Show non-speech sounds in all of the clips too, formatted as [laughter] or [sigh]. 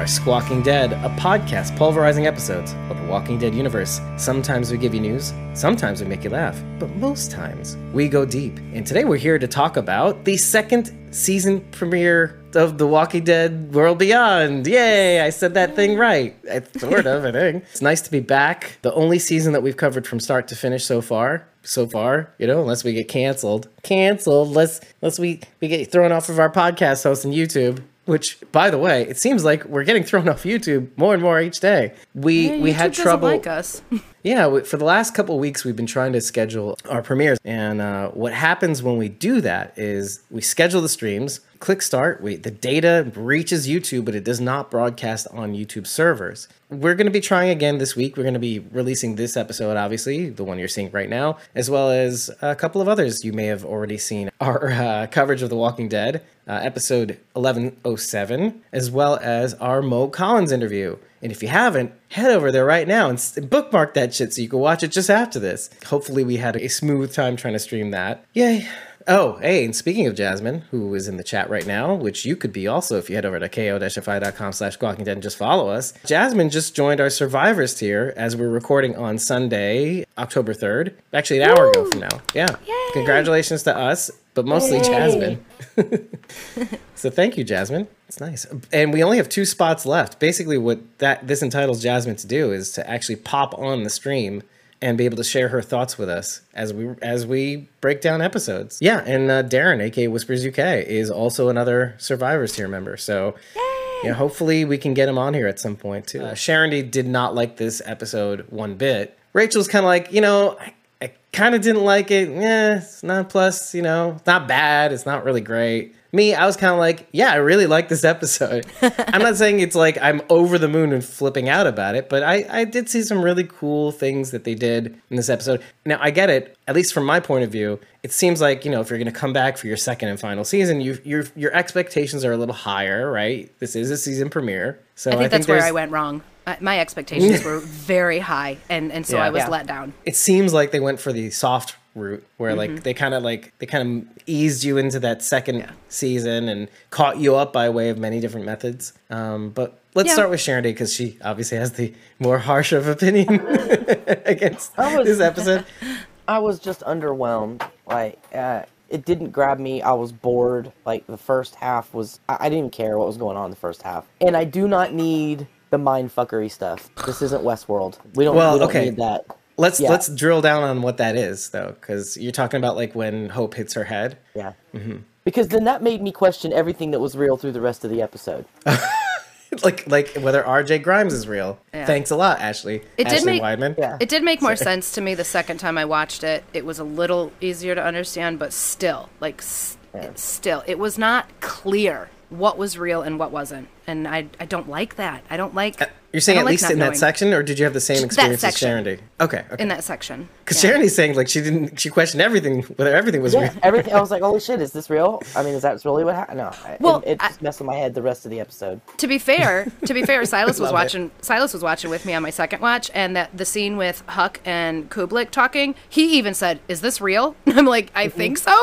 are Squawking Dead, a podcast pulverizing episodes of the Walking Dead universe. Sometimes we give you news, sometimes we make you laugh, but most times we go deep. And today we're here to talk about the second season premiere of The Walking Dead World Beyond. Yay, I said that thing right. I, sort of, I think. It's nice to be back. The only season that we've covered from start to finish so far. So far, you know, unless we get canceled. Canceled. Let's unless we, we get thrown off of our podcast host on YouTube. Which, by the way, it seems like we're getting thrown off YouTube more and more each day. We Yeah, we had trouble. like us. [laughs] Yeah, we- for the last couple of weeks, we've been trying to schedule our premieres. And uh, what happens when we do that is we schedule the streams, click start, we, the data reaches YouTube, but it does not broadcast on YouTube servers. We're going to be trying again this week. We're going to be releasing this episode, obviously, the one you're seeing right now, as well as a couple of others you may have already seen. Our uh, coverage of The Walking Dead, uh, episode 1107, as well as our Mo Collins interview. And if you haven't, head over there right now and bookmark that shit so you can watch it just after this. Hopefully, we had a smooth time trying to stream that. Yay. Oh, hey, and speaking of Jasmine, who is in the chat right now, which you could be also if you head over to ko-fi.com slash Dead and just follow us. Jasmine just joined our Survivors tier as we're recording on Sunday, October 3rd. Actually, an hour ago from now. Yeah. Yay! Congratulations to us, but mostly Jasmine. [laughs] So thank you, Jasmine. It's nice. And we only have two spots left. Basically, what that this entitles Jasmine to do is to actually pop on the stream and be able to share her thoughts with us as we as we break down episodes. Yeah, and uh, Darren, aka Whispers UK, is also another Survivors tier member. So. Yeah, hopefully we can get him on here at some point too. Uh, Sharon did not like this episode one bit. Rachel's kind of like, you know, I, I kind of didn't like it. Yeah, it's not plus, you know, it's not bad. It's not really great. Me, I was kind of like, yeah, I really like this episode. [laughs] I'm not saying it's like I'm over the moon and flipping out about it, but I, I did see some really cool things that they did in this episode. Now, I get it, at least from my point of view, it seems like, you know, if you're going to come back for your second and final season, you, your, your expectations are a little higher, right? This is a season premiere. So I think that's where I went wrong. Uh, my expectations [laughs] were very high, and, and so Yeah. I was Yeah. let down. it seems like they went for the soft route where Mm-hmm. like they kind of like they kind of eased you into that second season and caught you up by way of many different methods um, but let's Yeah. start with sharon Day because she obviously has the more harsh of opinion [laughs] against I was- this episode [laughs] I was just underwhelmed. Like, uh, it didn't grab me. I was bored. Like, the first half was. I, I didn't even care what was going on in the first half. And I do not need the mindfuckery stuff. This isn't Westworld. We don't, Well, we don't okay. need that. let's Yeah. let's drill down on what that is though because you're talking about like when hope hits her head Yeah. Mm-hmm. Because then that made me question everything that was real through the rest of the episode. [laughs] like like whether rj grimes is real Yeah. thanks a lot ashley It did make- Weidman. Yeah. It did make more sense to me the second time I watched it. It was a little easier to understand, but still, like, s- still, it was not clear what was real and what wasn't. And I, I don't like that. I don't like. Uh, you're saying at like least not in that section or did you have the same experience as section. okay okay In that section. Because Yeah. Sharon saying like she didn't, she questioned everything, whether everything was Yeah, real. everything. I was like, [laughs] "Holy shit, is this real? I mean, is that really what happened?" No, I- Well, it, it I- just messed with my head the rest of the episode. To be fair, to be fair, [laughs] Silas was Love it. watching. Silas was watching with me on my second watch, and that the scene with Huck and Kublek talking, he even said, "Is this real?" [laughs] I'm like, "I think so."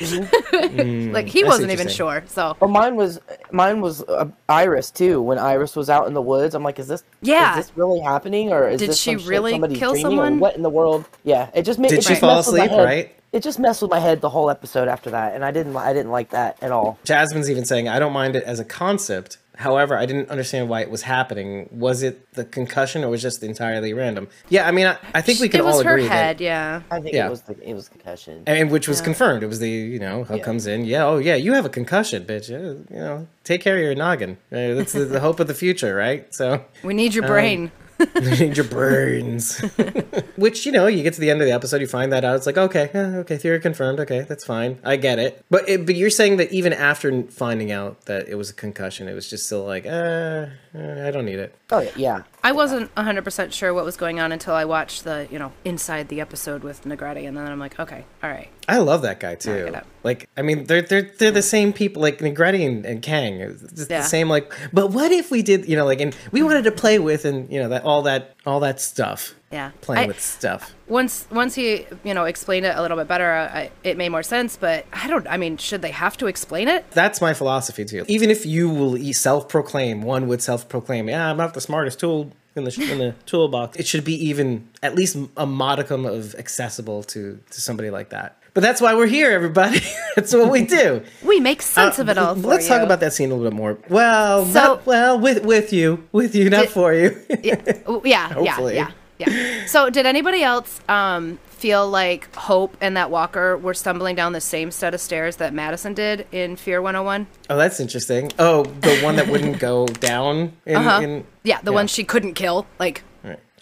[laughs] like he I wasn't even sure. So Well, mine was mine was uh, Iris too. When Iris was out in the woods, I'm like, "Is this Yeah. Is this really happening, or is Did this she some really somebody's kill dreaming, someone? Or what in the world? Yeah, it just made. Did it she just fall messed with my asleep, right? It just messed with my head the whole episode after that, and I didn't. li- I didn't like that at all. Jasmine's even saying, I don't mind it as a concept. However, I didn't understand why it was happening. Was it the concussion or was it just entirely random? Yeah, I mean, I, I think we can it was all her head. that. Yeah. I think Yeah. it was the it was concussion. And which was confirmed. It was the, you know, Huck Yeah. comes in. Yeah, oh, yeah, you have a concussion, bitch. You know, take care of your noggin. Uh, That's the, the hope of the future, right? So, We need Um, your brain. [laughs] need your brains. [laughs] Which you know, you get to the end of the episode, you find that out. It's like, okay, yeah, okay, theory confirmed. Okay, that's fine. I get it. But it, but you're saying that even after finding out that it was a concussion, it was just still like, uh, uh, I don't need it. Oh yeah, yeah. I wasn't 100% sure what was going on until I watched the, you know, inside the episode with Negrete, and then I'm like, okay, all right. I love that guy too. Like, I mean, they're they're they're the same people, like Negrete and, and Kang. It's just Yeah. the same. Like, but what if we did, you know, like, and we wanted to play with, and you know, that all that all that stuff. Yeah. playing I- with stuff. once once he you know explained it a little bit better, I, it made more sense. But I don't. I mean, should they have to explain it? That's my philosophy too. Even if you will self-proclaim, one would self-proclaim, "Yeah, I'm not the smartest tool in the in the [laughs] toolbox." It should be even at least a modicum of accessible to to somebody like that. But that's why we're here, everybody. [laughs] that's what we do. We make sense Uh, of it all. For Let's talk about that scene a little bit more. Well, So- not, well, with with you, with you, not Did- for you. [laughs] yeah, yeah, yeah, [laughs] Hopefully. yeah, yeah. So, did anybody else um, feel like Hope and that Walker were stumbling down the same set of stairs that Madison did in Fear 101? oh, that's interesting. Oh, the one that wouldn't go down in, Uh-huh. in Yeah, the one she couldn't kill. Like, All.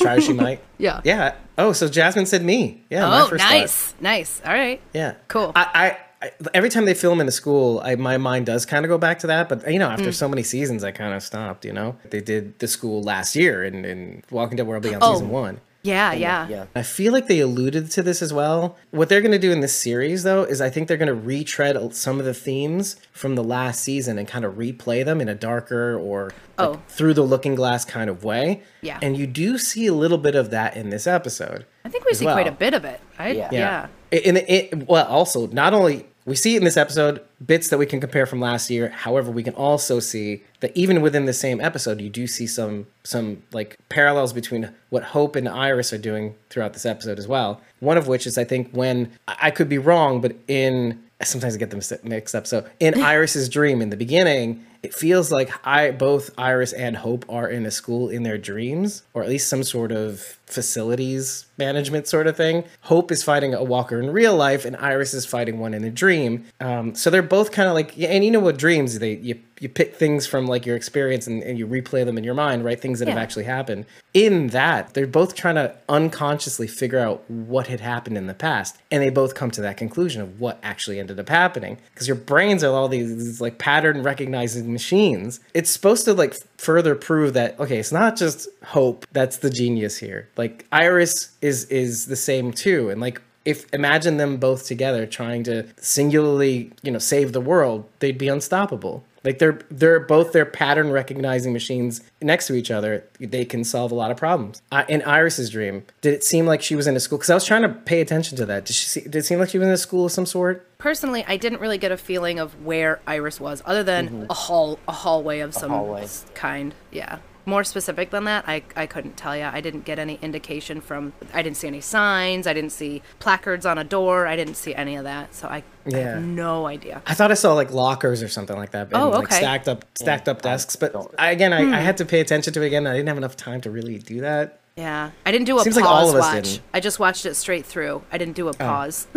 Try as she might. [laughs] Yeah. Yeah. Oh, so Jasmine said me. Yeah. my oh, first thought. nice, nice. All right. Yeah. Cool. I, I, I every time they film in a school, I, my mind does kind of go back to that. But you know, Mm. after so many seasons, I kind of stopped. You know, they did the school last year in, in Walking Dead World Beyond Oh. season one. Yeah, yeah. Yeah. I feel like they alluded to this as well. What they're going to do in this series, though, is I think they're going to retread some of the themes from the last season and kind of replay them in a darker or like, Oh. through the looking glass kind of way. Yeah. And you do see a little bit of that in this episode. I think we see quite a bit of it. I, yeah. Yeah. yeah. In it, well, also not only we see in this episode bits that we can compare from last year. However, we can also see that even within the same episode, you do see some some like parallels between what Hope and Iris are doing throughout this episode as well. One of which is I think when I could be wrong, but in sometimes I get them mixed up. So in [laughs] Iris's dream in the beginning, it feels like I both Iris and Hope are in a school in their dreams, or at least some sort of facilities management sort of thing. Hope is fighting a walker in real life, and Iris is fighting one in a dream. Um, so they're both kind of like, yeah, and you know what dreams they you you pick things from like your experience and, and you replay them in your mind, right? Things that have actually happened. In that, they're both trying to unconsciously figure out what had happened in the past, and they both come to that conclusion of what actually ended up happening. Because your brains are all these, these like pattern recognizing machines. It's supposed to like further prove that okay, it's not just Hope that's the genius here. Like Iris is is the same too, and like if imagine them both together trying to singularly you know save the world they'd be unstoppable like they're they're both their pattern recognizing machines next to each other they can solve a lot of problems uh, in iris's dream did it seem like she was in a school because i was trying to pay attention to that did, she see, did it seem like she was in a school of some sort Personally, I didn't really get a feeling of where Iris was, other than a hall, a hallway of some hallway. kind. Yeah. More specific than that, I, I couldn't tell you. I didn't get any indication from. I didn't see any signs. I didn't see placards on a door. I didn't see any of that. So I, I have no idea. I thought I saw like lockers or something like that. and, Oh, Like okay. stacked up, stacked up desks. But I, again, I, I hmm. had to pay attention to it again. I didn't have enough time to really do that. Yeah, I didn't do a Seems pause like all of us watch. didn't. I just watched it straight through. I didn't do a oh. pause. [laughs]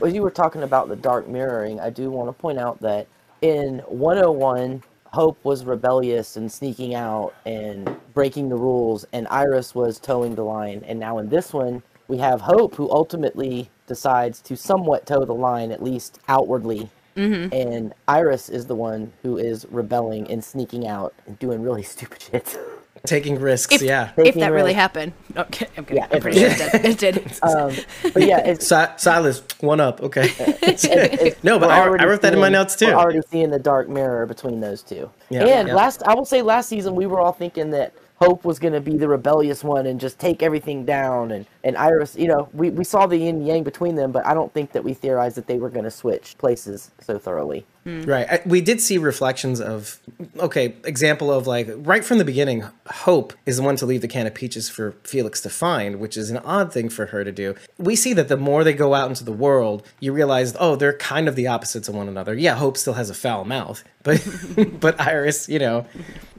Well, you were talking about the dark mirroring. I do want to point out that in 101, Hope was rebellious and sneaking out and breaking the rules, and Iris was towing the line. And now in this one, we have Hope, who ultimately decides to somewhat toe the line, at least outwardly. Mm-hmm. And Iris is the one who is rebelling and sneaking out and doing really [laughs] stupid shit. Taking risks, if, yeah. if Taking that really happened. No, I'm kidding. Yeah, I'm pretty it sure it did. It did. [laughs] Um, but yeah, it's, Si- Silas, one up. Okay. [laughs] it's- No, but I- already I wrote that in my notes, too. We're already seeing the dark mirror between those two. Yeah. and Yeah. last, I will say, last season we were all thinking that Hope was going to be the rebellious one and just take everything down, and and Iris, you know, we we saw the yin yang between them, but I don't think that we theorized that they were going to switch places so thoroughly. Hmm. Right. I- We did see reflections of, okay, example of like right from the beginning, Hope is the one to leave the can of peaches for Felix to find, which is an odd thing for her to do. We see that the more they go out into the world, you realize, oh, they're kind of the opposites of one another. Yeah, Hope still has a foul mouth, but [laughs] but Iris, you know,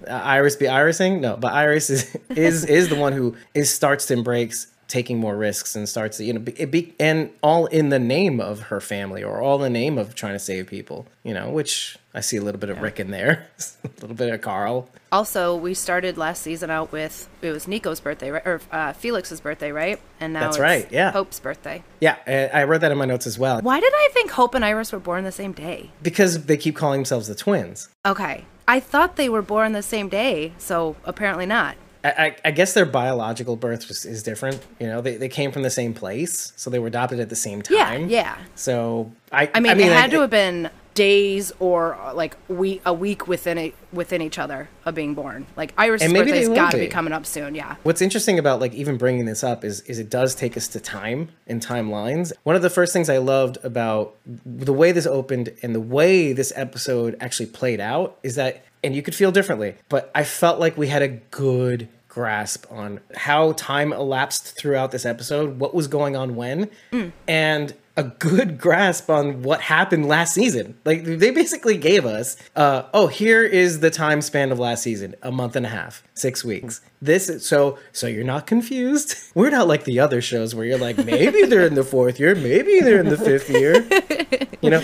uh, Iris be irising? No, but Iris is [laughs] is is the one who is starts and breaks taking more risks and starts to you know be, it be and all in the name of her family or all in the name of trying to save people you know which i see a little bit of rick in there [laughs] a little bit of carl Also, we started last season out with it was Nico's birthday, right? Or uh, Felix's birthday, right? And now That's it's right, yeah. Hope's birthday. yeah I I wrote that in my notes as well Why did I think Hope and Iris were born the same day? because they keep calling themselves the twins Okay, I thought they were born the same day, so apparently not. I, I, I guess their biological birth was, is different. You know, they, they came from the same place, so they were adopted at the same Yeah, time. yeah. So I, I mean, it had to have been days or uh, like we a week within a within each other of being born. Like maybe birthday's got to be be. coming up soon. Yeah. What's interesting about like even bringing this up is is it does take us to time and timelines. One of the first things I loved about the way this opened and the way this episode actually played out is that and you could feel differently, but I felt like we had a good grasp on how time elapsed throughout this episode, what was going on when, and a good grasp on what happened last season. Like they basically gave us, uh, oh, here is the time span of last season, a month and a half, six weeks. This is so so you're not confused. [laughs] We're not like the other shows where you're like maybe they're in the fourth year, maybe they're in the fifth year. You know,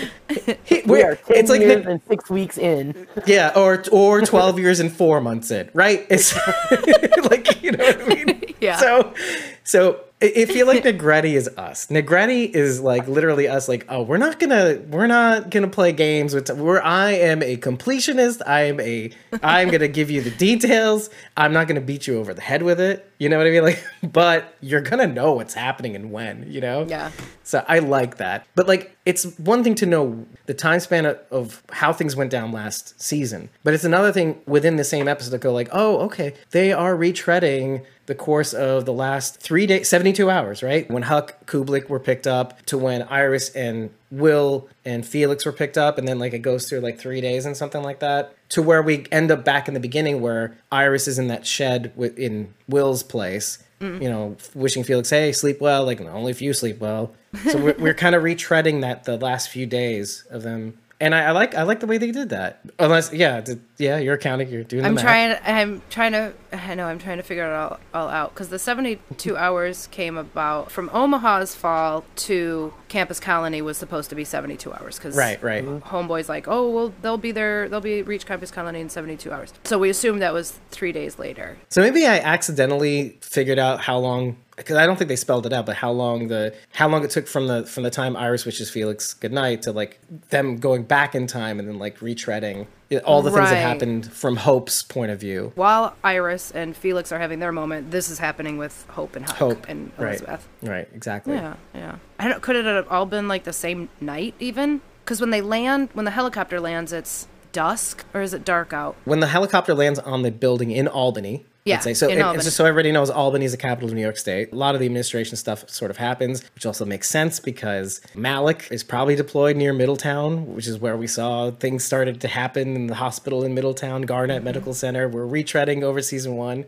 We We're- are ten it's like years the- and six weeks in. yeah, or or twelve years and four months in, right? It's [laughs] like you know what I mean. [laughs] Yeah. So, so I feel like [laughs] Negrete is us. Negrete is like literally us. Like, oh, we're not gonna we're not gonna play games with. We're I am a completionist. I am a I'm gonna give you the details. I'm not gonna beat you over the head with it. You know what I mean? Like, [laughs] but you're gonna know what's happening and when. You know? Yeah. So I like that. But like it's one thing to know the time span of, of how things went down last season. But it's another thing within the same episode to go like, "Oh, okay. They are retreading the course of the last 3 days 72 hours, right? When Huck Kublik were picked up to when Iris and Will and Felix were picked up and then like it goes through like 3 days and something like that to where we end up back in the beginning where Iris is in that shed with, in Will's place you know, wishing Felix, hey, sleep well. Like, only if you sleep well. So we're, we're kind of retreading that the last few days of them. And I, I like I like the way they did that. Unless, yeah, did, yeah, you're counting, you're doing. The I'm trying. I'm trying to. [laughs] I know. I'm trying to figure it all, all out because the 72 [laughs] hours came about from Omaha's fall to Campus Colony was supposed to be 72 hours because Right, right. Mm-hmm. Homeboy's like, oh well, they'll be there. They'll be reach Campus Colony in 72 hours. So we assumed that was three days later. So maybe I accidentally figured out how long because I don't think they spelled it out, but how long the how long it took from the from the time Iris wishes Felix goodnight to like them going back in time and then like retreading it- all the things that happened from Hope's point of view. While Iris and Felix are having their moment, this is happening with Hope and Huck Hope and right, Elizabeth. right, exactly. Yeah, yeah. I don't. Could it have all been like the same night even? Because when they land, when the helicopter lands, it's dusk or is it dark out? when the helicopter lands on the building in Albany. Yeah. So, in and- just so everybody knows, Albany is the capital of New York State. A lot of the administration stuff sort of happens, which also makes sense because Malik is probably deployed near Middletown, which is where we saw things started to happen in the hospital in Middletown, Garnett Mm-hmm. Medical Center. We're retreading over season one.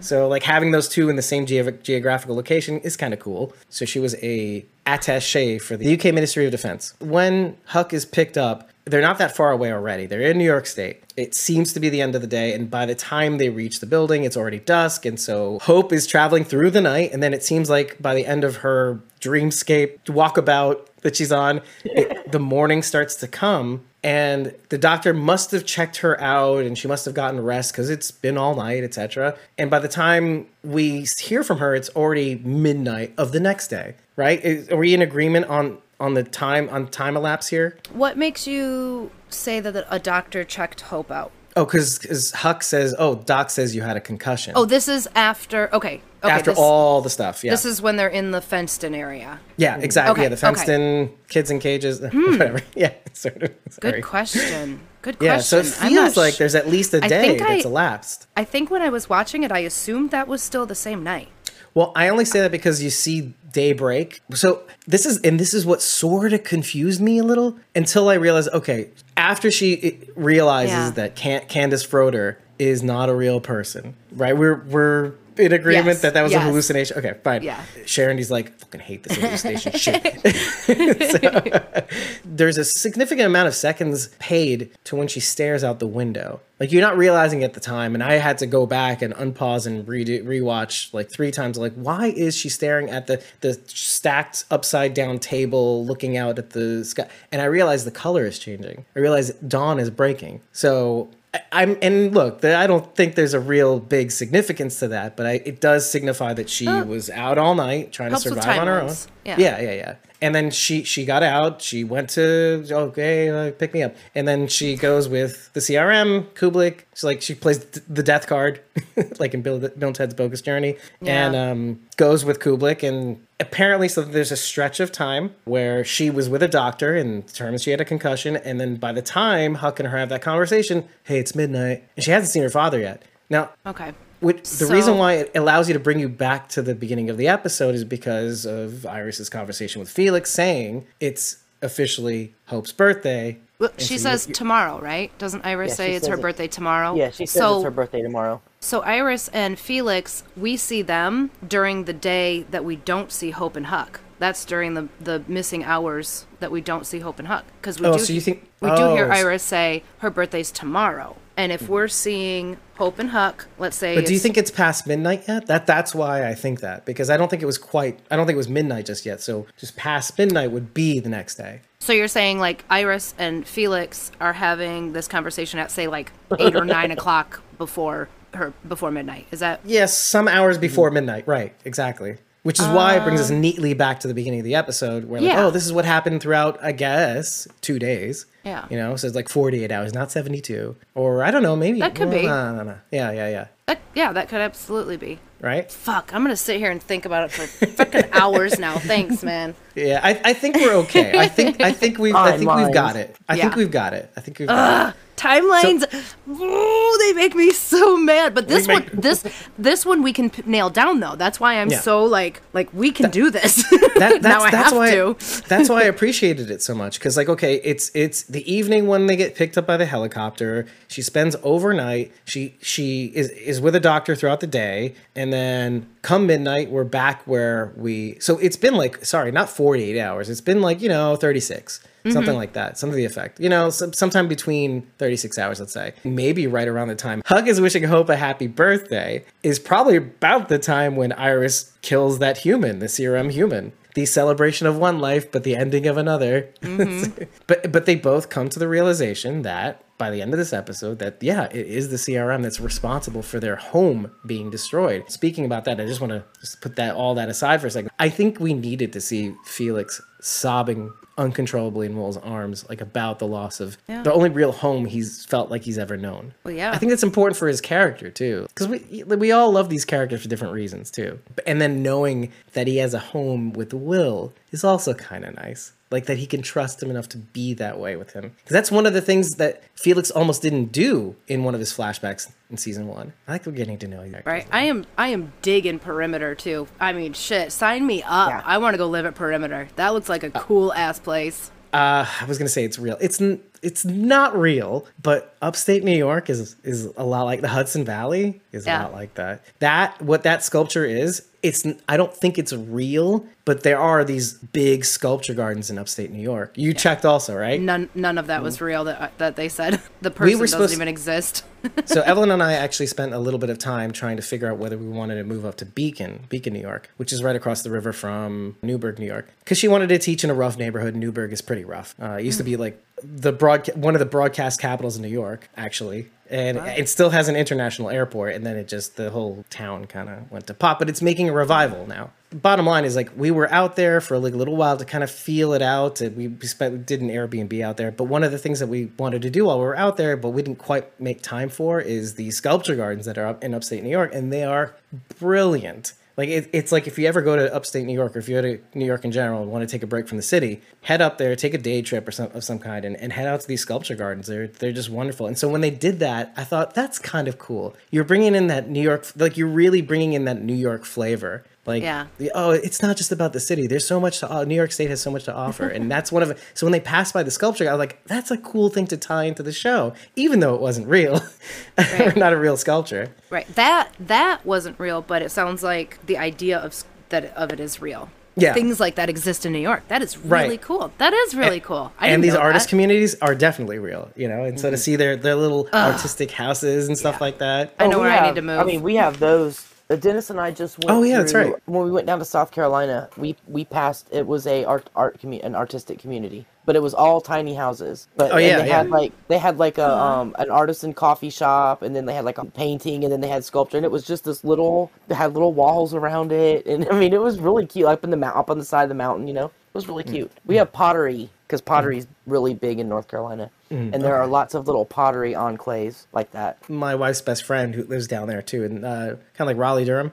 So, like having those two in the same geog- geographical location is kind of cool. So, she was a attaché for the UK Ministry of Defense. When Huck is picked up, they're not that far away already. They're in New York State. It seems to be the end of the day, and by the time they reach the building, it's already dusk. And so Hope is traveling through the night, and then it seems like by the end of her dreamscape walkabout that she's on, it, [laughs] the morning starts to come. And the doctor must have checked her out, and she must have gotten rest because it's been all night, etc. And by the time we hear from her, it's already midnight of the next day, right? Is, are we in agreement on on the time on time elapse here? What makes you say that a doctor checked Hope out? Oh, because Huck says, oh, Doc says you had a concussion. Oh, this is after. Okay. Okay. after this, all the stuff. Yeah. This is when they're in the fenced-in area. yeah, exactly. Okay, yeah, the fenced okay. in kids in cages, [laughs] hmm. whatever. [laughs] Yeah, sort of. Good question. Good question. Yeah, so it feels like sh- there's at least a day think that's I- elapsed. I think when I was watching it, I assumed that was still the same night. Well, I only say that because you see daybreak. So this is, and this is what sort of confused me a little until I realized, okay, after she realizes Yeah. that Can- Candace Froder is not a real person, right? We're we're in agreement Yes, that that was a hallucination. Okay, fine. Yeah. Sharon, he's like, fucking hate this hallucination [laughs] shit. [laughs] So, there's a significant amount of seconds paid to when she stares out the window. Like you're not realizing at the time, and I had to go back and unpause and redo, rewatch like three times. Like, why is she staring at the the stacked upside down table, looking out at the sky? And I realized the color is changing. I realized dawn is breaking. So I'm and look, I don't think there's a real big significance to that, but I, it does signify that she oh. was out all night trying to Helps survive on her own. Yeah. yeah, yeah, yeah. And then she she got out. She went to okay, pick me up. And then she goes with the CRM Kublek. She's like she plays the death card, [laughs] like in Bill, Bill and Ted's Bogus Journey, Yeah. and um, goes with Kublek. And apparently, so there's a stretch of time where she was with a doctor and determined she had a concussion. And then by the time Huck and her have that conversation, hey, it's midnight, and she hasn't seen her father yet. Now, Okay. Which, the So- reason why it allows you to bring you back to the beginning of the episode is because of Iris's conversation with Felix saying it's officially Hope's birthday. Well, she so you- says you- tomorrow, right? Doesn't Iris Yeah, say it's her it. birthday tomorrow? Yeah, she says so, it's her birthday tomorrow. So Iris and Felix, we see them during the day that we don't see Hope and Huck. That's during the the missing hours that we don't see Hope and Huck because we Oh, do so you think- we do hear oh, Iris say her birthday's tomorrow. And if we're seeing Hope and Huck, let's say But do you think it's past midnight yet? That that's why I think that because I don't think it was quite. I don't think it was midnight just yet. So just past midnight would be the next day. So you're saying like Iris and Felix are having this conversation at say like [laughs] eight or nine o'clock before her before midnight. Is that Yes, some hours before mm-hmm. midnight. Right, exactly. Which is why it brings us neatly back to the beginning of the episode, where like, Uh. Yeah. oh, this is what happened throughout, I guess, two days. Yeah. You know, so it's like forty-eight hours, not seventy-two, or I don't know, maybe That could well, be. No, no, no. Yeah, yeah, yeah. that, yeah, that could absolutely be. Right. Fuck, I'm gonna sit here and think about it for fucking [laughs] hours now. Thanks, man. Yeah, I, I think we're okay. I think I think we've I think we've got it. I think we've got it. I think we've got it. Timelines, ooh, they make me so mad. But this make- one, [laughs] this this one we can p- nail down though. That's why I'm Yeah. so like like we can do this. [laughs] That, that's, now I that's have why to. that's why I appreciated it so much because like okay it's it's the evening when they get picked up by the helicopter she spends overnight she she is is with a doctor throughout the day and then come midnight we're back where we so it's been like sorry not 48 hours it's been like you know 36 Mm-hmm. something like that some of the effect you know some, sometime between 36 hours let's say maybe right around the time Huck is wishing hope a happy birthday is probably about the time when iris kills that human the crm human. The celebration of one life but the ending of another. [laughs] But but they both come to the realization that by the end of this episode that yeah it is the crm that's responsible for their home being destroyed. Speaking about that i just want to just put that all that aside for a second. I think we needed to see felix sobbing uncontrollably in Will's arms, like about the loss of Yeah. the only real home he's felt like he's ever known. Well, yeah. I think that's important for his character too, because we we all love these characters for different reasons too. And then knowing that he has a home with Will is also kind of nice. Like that he can trust him enough to be that way with him. Because that's one of the things that Felix almost didn't do in one of his flashbacks in season one. I like we're getting to know you. Right, I am. I am digging perimeter too. I mean, shit. Sign me up. Yeah. I want to go live at perimeter. That looks like a cool ass place. Uh, I was gonna say it's real. It's n- it's not real, but upstate New York is is a lot like the Hudson Valley is Yeah. a lot like that. That what that sculpture is. It's n- I don't think it's real, but there are these big sculpture gardens in upstate New York. You checked also, right? None. None of that was mm. real. That uh, that they said [laughs] the person were doesn't even exist. [laughs] so Evelyn and I [laughs] actually spent a little bit of time trying to figure out whether we wanted to move up to Beacon, Beacon, New York, which is right across the river from Newburgh, New York, because she wanted to teach in a rough neighborhood. Newburgh is pretty rough. Uh, it used to mm. be like the broad one of the broadcast capitals in New York, actually, and it still has an international airport. And then it just the whole town kind of went to pop, but it's making a revival now. Bottom line is like we were out there for like a little while to kind of feel it out. We spent did an Airbnb out there, but one of the things that we wanted to do while we were out there, but we didn't quite make time for, is the sculpture gardens that are up in upstate New York, and they are brilliant. Like it, it's like if you ever go to upstate New York, or if you go to New York in general and want to take a break from the city, head up there, take a day trip or some of some kind, and, and head out to these sculpture gardens. They're they're just wonderful. And so when they did that, I thought that's kind of cool. You're bringing in that New York, like you're really bringing in that New York flavor. Like, Yeah. oh, it's not just about the city. There's so much to uh, New York State has so much to offer, and that's one of. So when they passed by the sculpture, I was like, that's a cool thing to tie into the show, even though it wasn't real, [laughs] or not a real sculpture. right. That that wasn't real, but it sounds like the idea of that of it is real. Yeah. Things like that exist in New York. That is really Right. cool. That is really cool. I and didn't these know artist that. communities are definitely real, you know. And so to see their their little artistic houses and stuff Yeah. like that. I know Oh, we where I need to move. I mean, we have those. Dennis and I just went. Oh, yeah, that's right. When we went down to South Carolina, we we passed. It was a art art commu- an artistic community, but it was all tiny houses. But Oh, and yeah, they yeah. had like they had like a Uh-huh. um an artisan coffee shop, and then they had like a painting, and then they had sculpture, and it was just this little. They had little walls around it, and [laughs] I mean, it was really cute up in the mount up on the side of the mountain, you know. It was really cute. We have pottery because pottery's really big in North Carolina, and there are lots of little pottery enclaves like that. my wife's best friend who lives down there too, in uh, kind of like Raleigh Durham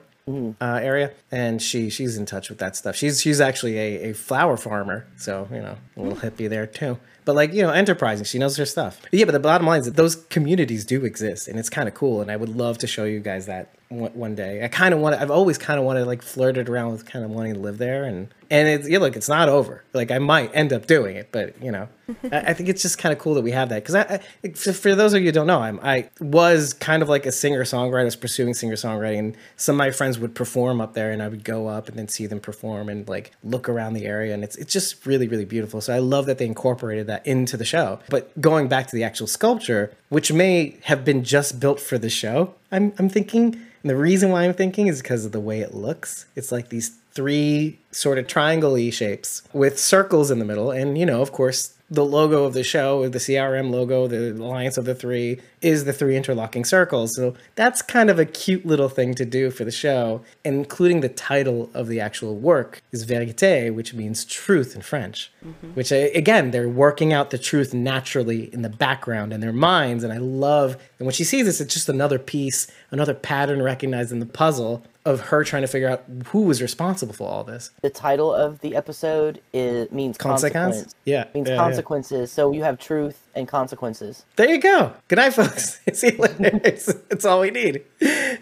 uh, area, and she she's in touch with that stuff. She's she's actually a, a flower farmer, so you know a little hippie there too. But like you know, enterprising. She knows her stuff. But yeah, but the bottom line is that those communities do exist, and it's kind of cool. And I would love to show you guys that one, one day. I kind of want. I've always kind of wanted like flirted around with kind of wanting to live there, and and it's yeah, look, it's not over. Like I might end up doing it, but you know, I, I think it's just kind of cool that we have that because I, I for, those of you who don't know, I'm I was kind of like a singer songwriter. Was pursuing singer songwriting, and some of my friends would perform up there, and I would go up and then see them perform and like look around the area, and it's it's just really really beautiful. So I love that they incorporated that into the show. But going back to the actual sculpture, which may have been just built for the show, I'm I'm thinking. And the reason why I'm thinking is because of the way it looks. It's like these three sort of triangle y shapes with circles in the middle. And, you know, of course, the logo of the show, the CRM logo, the Alliance of the Three, is the three interlocking circles. So that's kind of a cute little thing to do for the show, including the title of the actual work is Vérité, which means truth in French. Mm-hmm. Which, I, again, they're working out the truth naturally in the background in their minds. And I love, and when she sees this, it's just another piece, another pattern recognized in the puzzle of her trying to figure out who was responsible for all this. The title of the episode is means Consequence? consequence. Yeah, It means yeah, yeah. consequences. So you have truth and consequences. There you go. Good night, folks. [laughs] See you later. It's, it's all we need.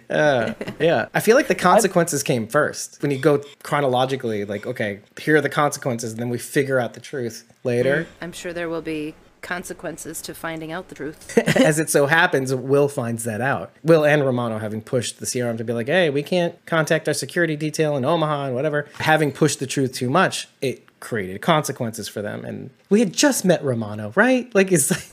Uh, yeah. I feel like the consequences came first. When you go chronologically, like, okay, here are the consequences, and then we figure out the truth later. I'm sure there will be consequences to finding out the truth. [laughs] As it so happens, Will finds that out. Will and Romano having pushed the CRM to be like, hey, we can't contact our security detail in Omaha and whatever. Having pushed the truth too much, it created consequences for them. And we had just met Romano, right? Like, it's like,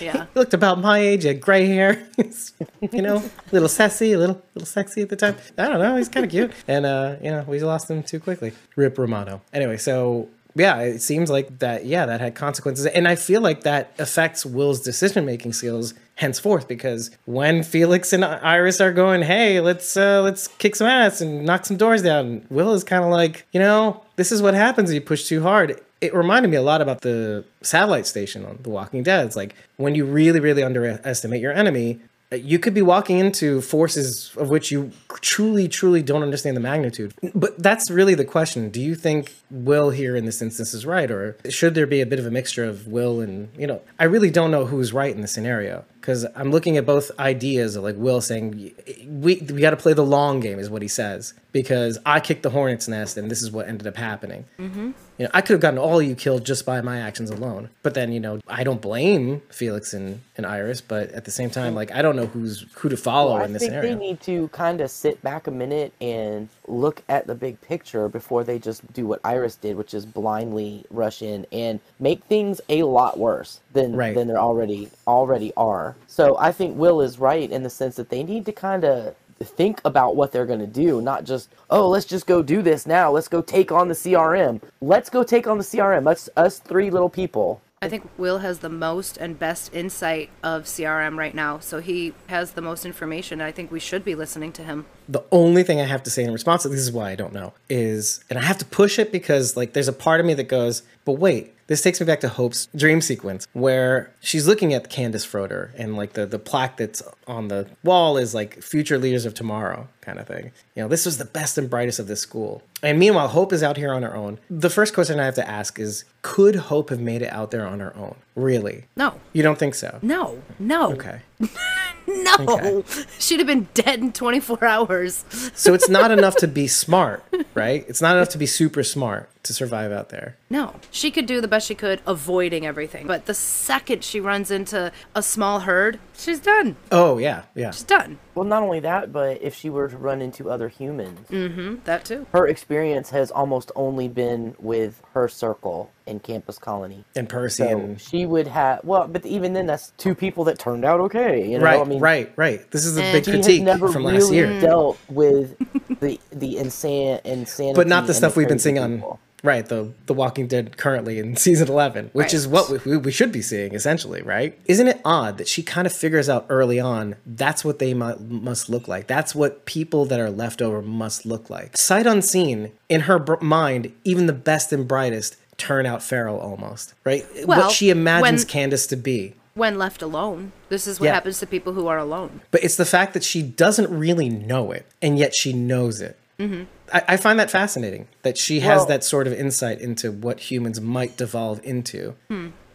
Yeah. [laughs] he looked about my age, he had gray hair, [laughs] you know, a little sassy, a little, little sexy at the time. I don't know, he's kind of cute. And, uh, you know, we lost him too quickly. Rip Romano. Anyway, so yeah, it seems like that, yeah, that had consequences. And I feel like that affects Will's decision making skills henceforth because when Felix and Iris are going, hey, let's uh, let's kick some ass and knock some doors down, Will is kind of like, you know, this is what happens if you push too hard. It reminded me a lot about the satellite station on The Walking Dead. It's like when you really, really underestimate your enemy, you could be walking into forces of which you truly, truly don't understand the magnitude. But that's really the question. Do you think Will here in this instance is right? Or should there be a bit of a mixture of Will and, you know, I really don't know who's right in the scenario. Because I'm looking at both ideas of like Will saying, we, we got to play the long game, is what he says. Because I kicked the hornet's nest and this is what ended up happening. Mm-hmm. You know, I could have gotten all of you killed just by my actions alone. But then, you know, I don't blame Felix and, and Iris, but at the same time, like I don't know who's who to follow I in this I think scenario. they need to kind of sit back a minute and look at the big picture before they just do what Iris did, which is blindly rush in and make things a lot worse than Right. than they already already are. So I think Will is right in the sense that they need to kind of think about what they're going to do, not just, oh, let's just go do this now. Let's go take on the CRM. Let's go take on the CRM. Let's us three little people. I think Will has the most and best insight of CRM right now, so he has the most information. I think we should be listening to him. the only thing I have to say in response to this is why I don't know is, and I have to push it because like there's a part of me that goes, but wait, this takes me back to Hope's dream sequence where she's looking at Candace Froder and like the the plaque that's on the wall is like future leaders of tomorrow kind of thing. You know, this was the best and brightest of this school. And meanwhile, Hope is out here on her own. The first question I have to ask is, could Hope have made it out there on her own? Really? No, You don't think so? no, no, Okay. [laughs] no. Okay. She'd have been dead in 24 hours. So it's not [laughs] enough to be smart, right? It's not enough to be super smart to survive out there. No, she could do the best she could avoiding everything. But the second she runs into a small herd, she's done. Oh yeah, yeah. She's done. Well, not only that, but if she were to run into other humans, mm-hmm. That too. her experience has almost only been with her circle in Campus Colony. And Percy So and she would have well, but even then, that's two people that turned out okay. You know, right, I mean, right, right. This is a big critique never from really last year, dealt with the the insane insanity, but not the and stuff we've been crazy seeing on people. Right the the Walking Dead currently in [laughs] season eleven, which Right. is what we- we, we should be seeing essentially, right? Isn't it odd that she kind of figures out early on that's what they mu- must look like? That's what people that are left over must look like. Sight unseen in her br- mind, even the best and brightest turn out feral almost, right? Well, what she imagines when- Candace to be. When left alone, this is what Yeah. happens to people who are alone. But it's the fact that she doesn't really know it, and yet she knows it. Mm-hmm. I, I find that fascinating that she has Well- that sort of insight into what humans might devolve into.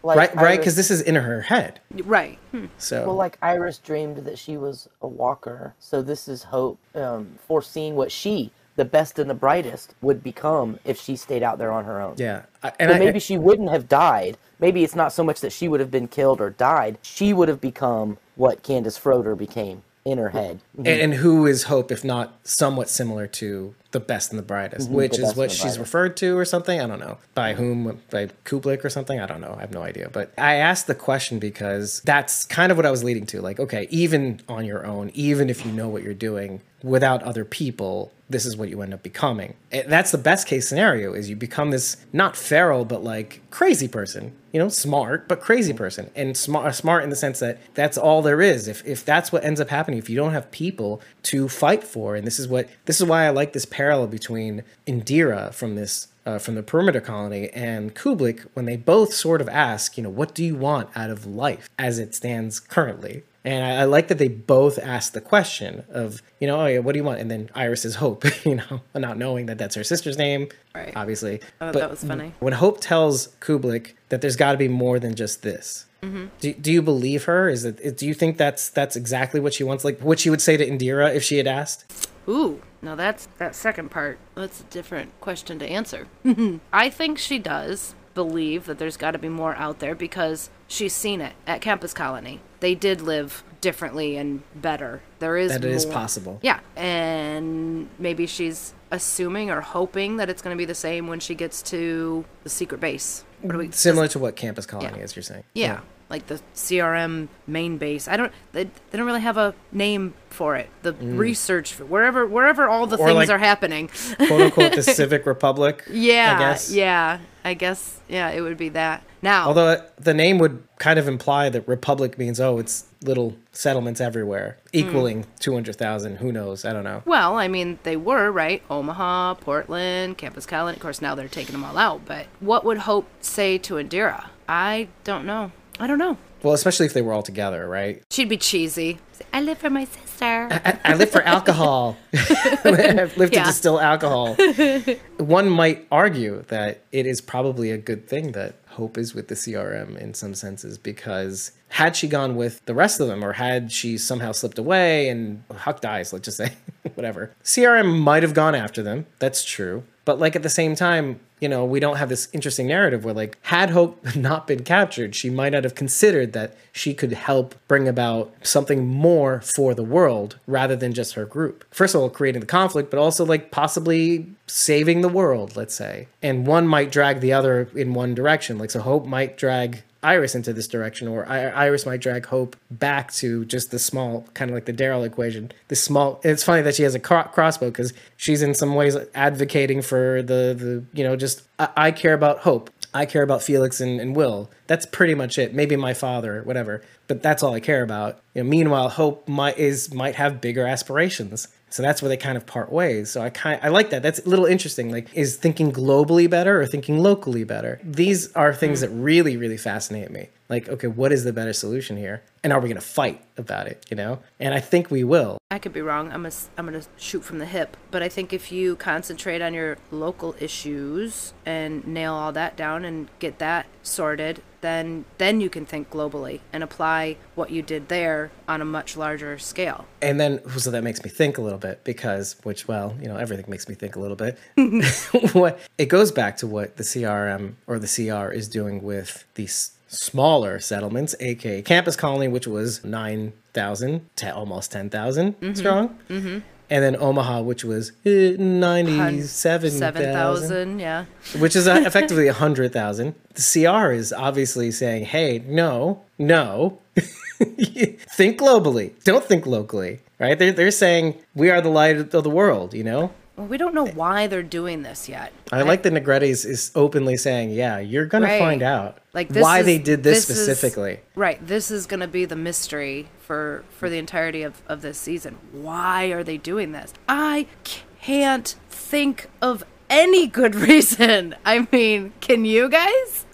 Like right, right, because this is in her head. Right. Hmm. So Well, like Iris dreamed that she was a walker, so this is Hope um, foreseeing what she, the best and the brightest, would become if she stayed out there on her own. yeah, I- and So I, maybe she wouldn't have died. Maybe it's not so much that she would have been killed or died. She would have become what Candace Froder became in her head. and, and who is Hope if not somewhat similar to the best and the brightest, which Mm-hmm. the is what she's referred to or something? I don't know. By whom? By Kublek or something? I don't know. I have no idea. But I asked the question because that's kind of what I was leading to. Like, okay, even on your own, even if you know what you're doing without other people, this is what you end up becoming. That's the best case scenario is you become this not feral but like crazy person. You know, smart but crazy person, and smart smart in the sense that that's all there is. If if that's what ends up happening, if you don't have people to fight for, and this is what this is why I like this parallel between Indira from this uh, from the perimeter colony and Kublek when they both sort of ask, you know, what do you want out of life as it stands currently? And I, I like that they both ask the question of, you know, oh, yeah, what do you want? And then Iris is Hope, [laughs] you know, not knowing that that's her sister's name, Right. obviously. Oh, that was funny. When Hope tells Kublek that there's got to be more than just this, Mm-hmm. do, do you believe her? Is it? Do you think that's that's exactly what she wants? Like what she would say to Indira if she had asked? Ooh, now that's that second part. That's a different question to answer. [laughs] I think she does believe that there's got to be more out there because she's seen it at Campus Colony. They did live differently and better. There is That it is possible. Yeah, and maybe she's assuming or hoping that it's going to be the same when she gets to the secret base. What do we Similar to what Campus Colony Yeah. is, you're saying? yeah, like the CRM main base. I don't. They, they don't really have a name for it. The research wherever wherever all the Mm. Or things like- are happening. quote unquote the [laughs] Civic Republic. Yeah, I guess. yeah. I guess yeah, it would be that. Now, Although uh, the name would kind of imply that Republic means oh, it's little settlements everywhere, equaling two hundred thousand. Who knows? I don't know. well, I mean, they were right. Omaha, Portland, Campus Colony. Of course, now they're taking them all out. But what would Hope say to Indira? I don't know. I don't know. Well, especially if they were all together, right? She'd be cheesy. I live for my sister. I, I live for alcohol. [laughs] [laughs] I live to Yeah. distill alcohol. [laughs] One might argue that it is probably a good thing that Hope is with the CRM in some senses because had she gone with the rest of them or had she somehow slipped away and Huck dies, let's just say, whatever, CRM might have gone after them. That's true. But like at the same time, you know, we don't have this interesting narrative where like had Hope [laughs] not been captured, she might not have considered that she could help bring about something more for the world rather than just her group. First of all, creating the conflict, but also like possibly saving the world, let's say. And one might drag the other in one direction. Like so Hope might drag Iris into this direction, or I- Iris might drag Hope back to just the small, kind of like the Daryl equation. The small. It's funny that she has a cro- crossbow because she's in some ways advocating for the the you know just I, I care about Hope. I care about Felix and, and Will. That's pretty much it. Maybe my father, whatever. But that's all I care about. You know, meanwhile, Hope might is might have bigger aspirations. So that's where they kind of part ways. So I kind I like that. That's a little interesting. Like, is thinking globally better or thinking locally better? These are things mm. that really, really fascinate me. Like, okay, what is the better solution here? And are we going to fight about it? You know? And I think we will. I could be wrong. I'm a, I'm gonna shoot from the hip, but I think if you concentrate on your local issues and nail all that down and get that sorted, then then you can think globally and apply what you did there on a much larger scale. And then, so that makes me think a little bit because, which, well, you know, everything makes me think a little bit. [laughs] [laughs] what it goes back to what the CRM or the CR is doing with these smaller settlements, aka Campus Colony, which was 9,000 to almost 10,000 strong. Mm-hmm. And then Omaha, which was eh, 97,000 yeah. which is uh, effectively a hundred thousand. The CR is obviously saying, "Hey, no, no, [laughs] think globally. Don't think locally." Right? They're they're saying we are the light of the world. You know. Well, we don't know eh. why they're doing this yet. I like that Negrete's is openly saying, "Yeah, you're gonna Right. find out like this why is- they did this, is- specifically." right. This is going to be the mystery for for the entirety of of this season. Why are they doing this? I can't think of any good [laughs] reason. I mean, can you guys?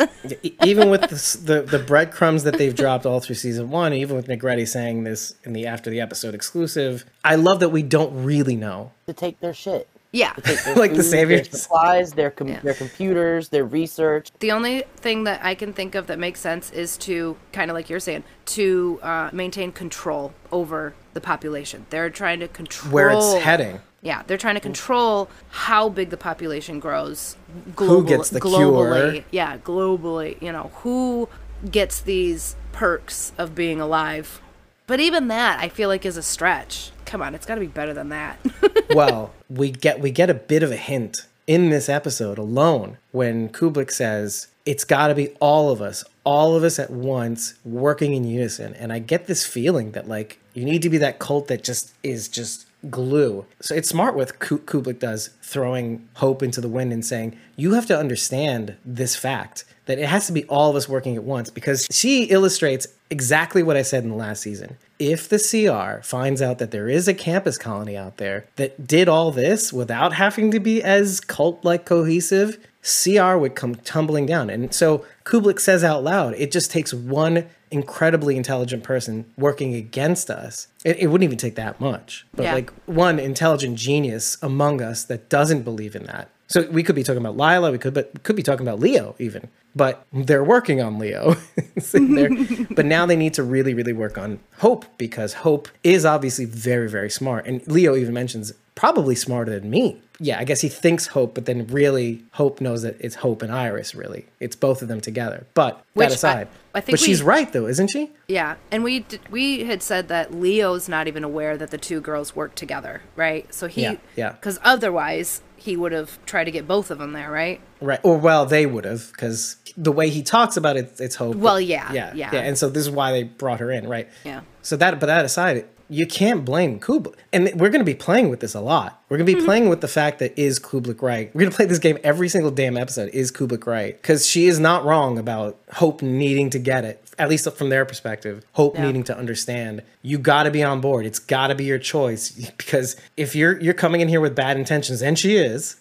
Even with the, the the breadcrumbs that they've dropped all through season one, even with Negrete saying this in the after the episode exclusive, I love that we don't really know. to take their shit. Yeah. Take [laughs] Like the food, saviors. Their supplies, their com- Yeah. their computers, their research. The only thing that I can think of that makes sense is to kind of like you're saying to uh, maintain control over the population. They're trying to control Where it's heading. Yeah, they're trying to control how big the population grows. Global, Who gets the globally. cure? Yeah, globally. You know, who gets these perks of being alive? But even that, I feel like, is a stretch. Come on, it's got to be better than that. [laughs] well, we get we get a bit of a hint in this episode alone when Kublek says it's got to be all of us, all of us at once working in unison. And I get this feeling that like you need to be that cult that just is just glue. So it's smart what Ku- Kublek does, throwing hope into the wind and saying you have to understand this fact that it has to be all of us working at once because she illustrates exactly what I said in the last season. If the CR finds out that there is a campus colony out there that did all this without having to be as cult like cohesive, CR would come tumbling down. And so Kublek says out loud, it just takes one incredibly intelligent person working against us. It, it wouldn't even take that much. But Yeah. like one intelligent genius among us that doesn't believe in that. So we could be talking about Lila, we could but could be talking about Leo even. But they're working on Leo. [laughs] [laughs] But now they need to really, really work on Hope because Hope is obviously very, very smart. And Leo even mentions probably smarter than me. Yeah, I guess he thinks Hope, but then really Hope knows that it's Hope and Iris, really. It's both of them together. But Which that aside. I think but she's right though, isn't she? yeah, and we d- we had said that Leo's not even aware that the two girls work together, right? So he, Yeah, yeah. because otherwise he would have tried to get both of them there, right? Right. Or well, they would have because the way he talks about it, it's hope. Well, yeah, yeah, yeah. yeah. And so this is why they brought her in, right? Yeah. So that, but that aside, you can't blame Kublek, and we're going to be playing with this a lot. We're going to be Mm-hmm. playing with the fact that is Kublek right? We're going to play this game every single damn episode. Is Kublek right? Because she is not wrong about Hope needing to get it. At least from their perspective, Hope Yeah. needing to understand. You got to be on board. It's got to be your choice. [laughs] Because if you're you're coming in here with bad intentions, and she is,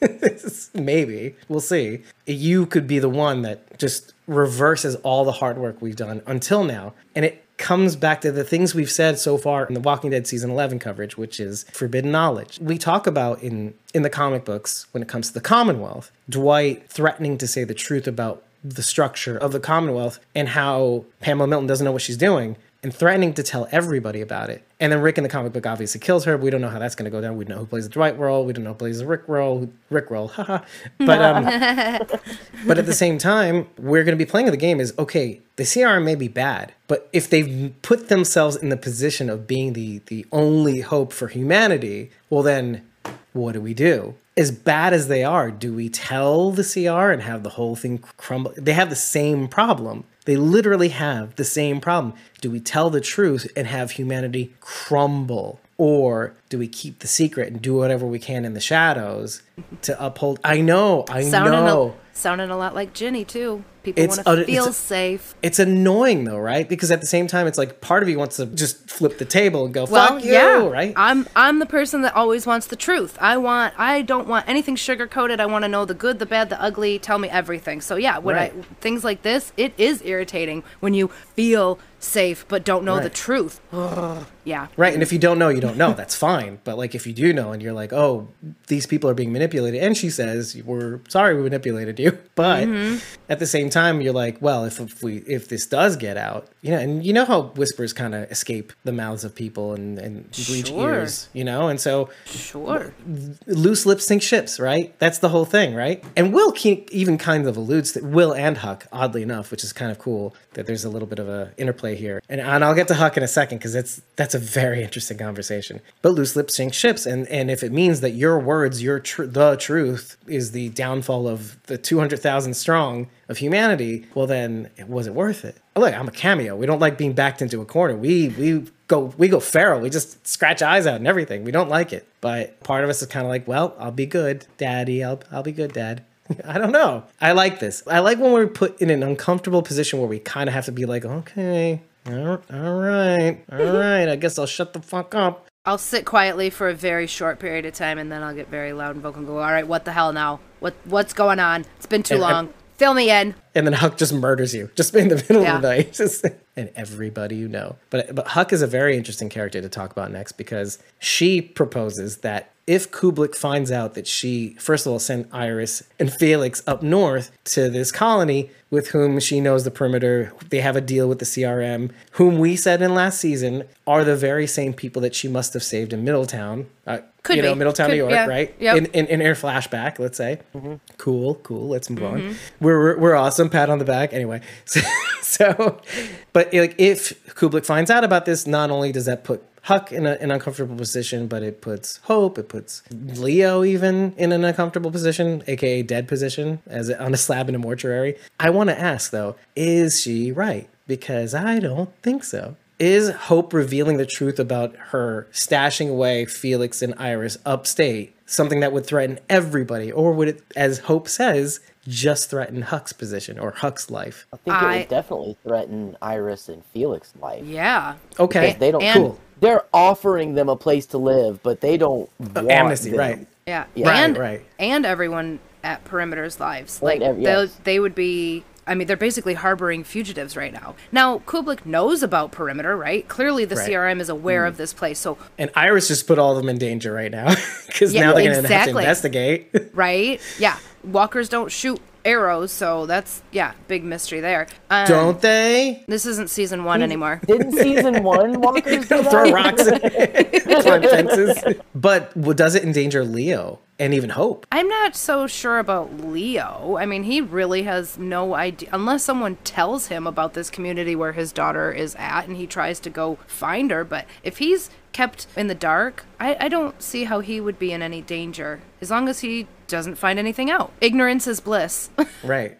[laughs] maybe we'll see you could be the one that just reverses all the hard work we've done until now and it comes back to the things we've said so far in the walking dead season 11 coverage which is forbidden knowledge we talk about in in the comic books when it comes to the commonwealth dwight threatening to say the truth about the structure of the commonwealth and how pamela milton doesn't know what she's doing and threatening to tell everybody about it. And then Rick in the comic book obviously kills her. We don't know how that's going to go down. We don't know who plays the Dwight role. We don't know who plays the Rick role. Rick role, [laughs] haha. But um, [laughs] but at the same time, we're going to be playing the game. Is okay. The CRM may be bad, but if they've put themselves in the position of being the the only hope for humanity, well then, what do we do? As bad as they are, do we tell the CR and have the whole thing crumble? They have the same problem. They literally have the same problem. Do we tell the truth and have humanity crumble? Or do we keep the secret and do whatever we can in the shadows to uphold? I know, I Sounding know. a, sounding a lot like Ginny too. People It's want to it's feel a- safe. It's annoying though, right? Because at the same time, it's like part of you wants to just flip the table and go, Well, fuck you, yeah, right? I'm I'm the person that always wants the truth. I want I don't want anything sugar coated. I want to know the good, the bad, the ugly. Tell me everything. So yeah, when Right. I things like this, it is irritating when you feel safe but don't know the Right. truth. [sighs] yeah. Right. And if you don't know, you don't know. That's [laughs] fine. But like if you do know and you're like, oh, these people are being manipulated, and she says, we're sorry we manipulated you. [laughs] But Mm-hmm. at the same time, you're like, well, if, if we if this does get out, you know, and you know how whispers kind of escape the mouths of people and, and reach Sure. ears, you know? And so Sure. loose lips sink ships, right? That's the whole thing, right? And Will even kind of alludes that Will and Huck, oddly enough, which is kind of cool that there's a little bit of a interplay here. And, and I'll get to Huck in a second because that's that's a very interesting conversation. But loose lips sink ships, and and if it means that your words, your tr- the truth, is the downfall of the two hundred thousand strong of humanity, well then it was it worth it? Look, I'm a cameo. We don't like being backed into a corner. We we go we go feral. We just scratch eyes out and everything. We don't like it. But part of us is kind of like, well, I'll be good, Daddy. I'll I'll be good, Dad. I don't know. I like this. I like when we're put in an uncomfortable position where we kind of have to be like, okay, all right, all [laughs] right. I guess I'll shut the fuck up I'll sit quietly for a very short period of time, and then I'll get very loud and vocal and go, "All right, what the hell now? What what's going on? It's been too And- and- long. Fill me in." and then Huck just murders you, just in the middle Yeah. of the night, [laughs] Just- and everybody you know. But but Huck is a very interesting character to talk about next because she proposes that if Kublek finds out that she, first of all, sent Iris and Felix up north to this colony with whom she knows the perimeter, they have a deal with the CRM, whom we said in last season are the very same people that she must have saved in Middletown. Uh, Could you know. Middletown, Could- New York, yeah. right? Yep. In, in, in her flashback, let's say. Mm-hmm. Cool, cool. Let's move on. Mm-hmm. We're, we're we're awesome. Pat on the back. Anyway, [laughs] so, so but like if Kublek finds out about this, not only does that put Huck in a, an uncomfortable position, but it puts Hope, it puts Leo even in an uncomfortable position, aka dead position, as on a slab in a mortuary. I want to ask though, is she right? Because I don't think so. Is Hope revealing the truth about her stashing away Felix and Iris upstate something that would threaten everybody? Or would it, as Hope says, just threaten Huck's position or Huck's life? I think it would definitely threaten Iris and Felix's life. Yeah. Okay. They don't. And- cool. They're offering them a place to live, but they don't uh, want Amnesty, them. right. Yeah. Yeah. And Right, right. and everyone at Perimeter's lives. Like ev- they yes. they would be I mean, they're basically harboring fugitives right now. Now, Kublek knows about Perimeter, right? Clearly the Right. CRM is aware of mm. this place. So, And Iris just put all of them in danger right now [laughs] because Yeah, now they're going to have to exactly. investigate. [laughs] right? Yeah. Walkers don't shoot arrows, so that's yeah, big mystery there. Um, Don't they? This isn't season 1 anymore. [laughs] Didn't season one Walkers [laughs] do Throw rocks [laughs] climb fences. But well, does it endanger Leo and even Hope? I'm not so sure about Leo. I mean, he really has no idea unless someone tells him about this community where his daughter is at and he tries to go find her. But if he's kept in the dark, I, I don't see how he would be in any danger as long as he doesn't find anything out. Ignorance is bliss. [laughs] Right.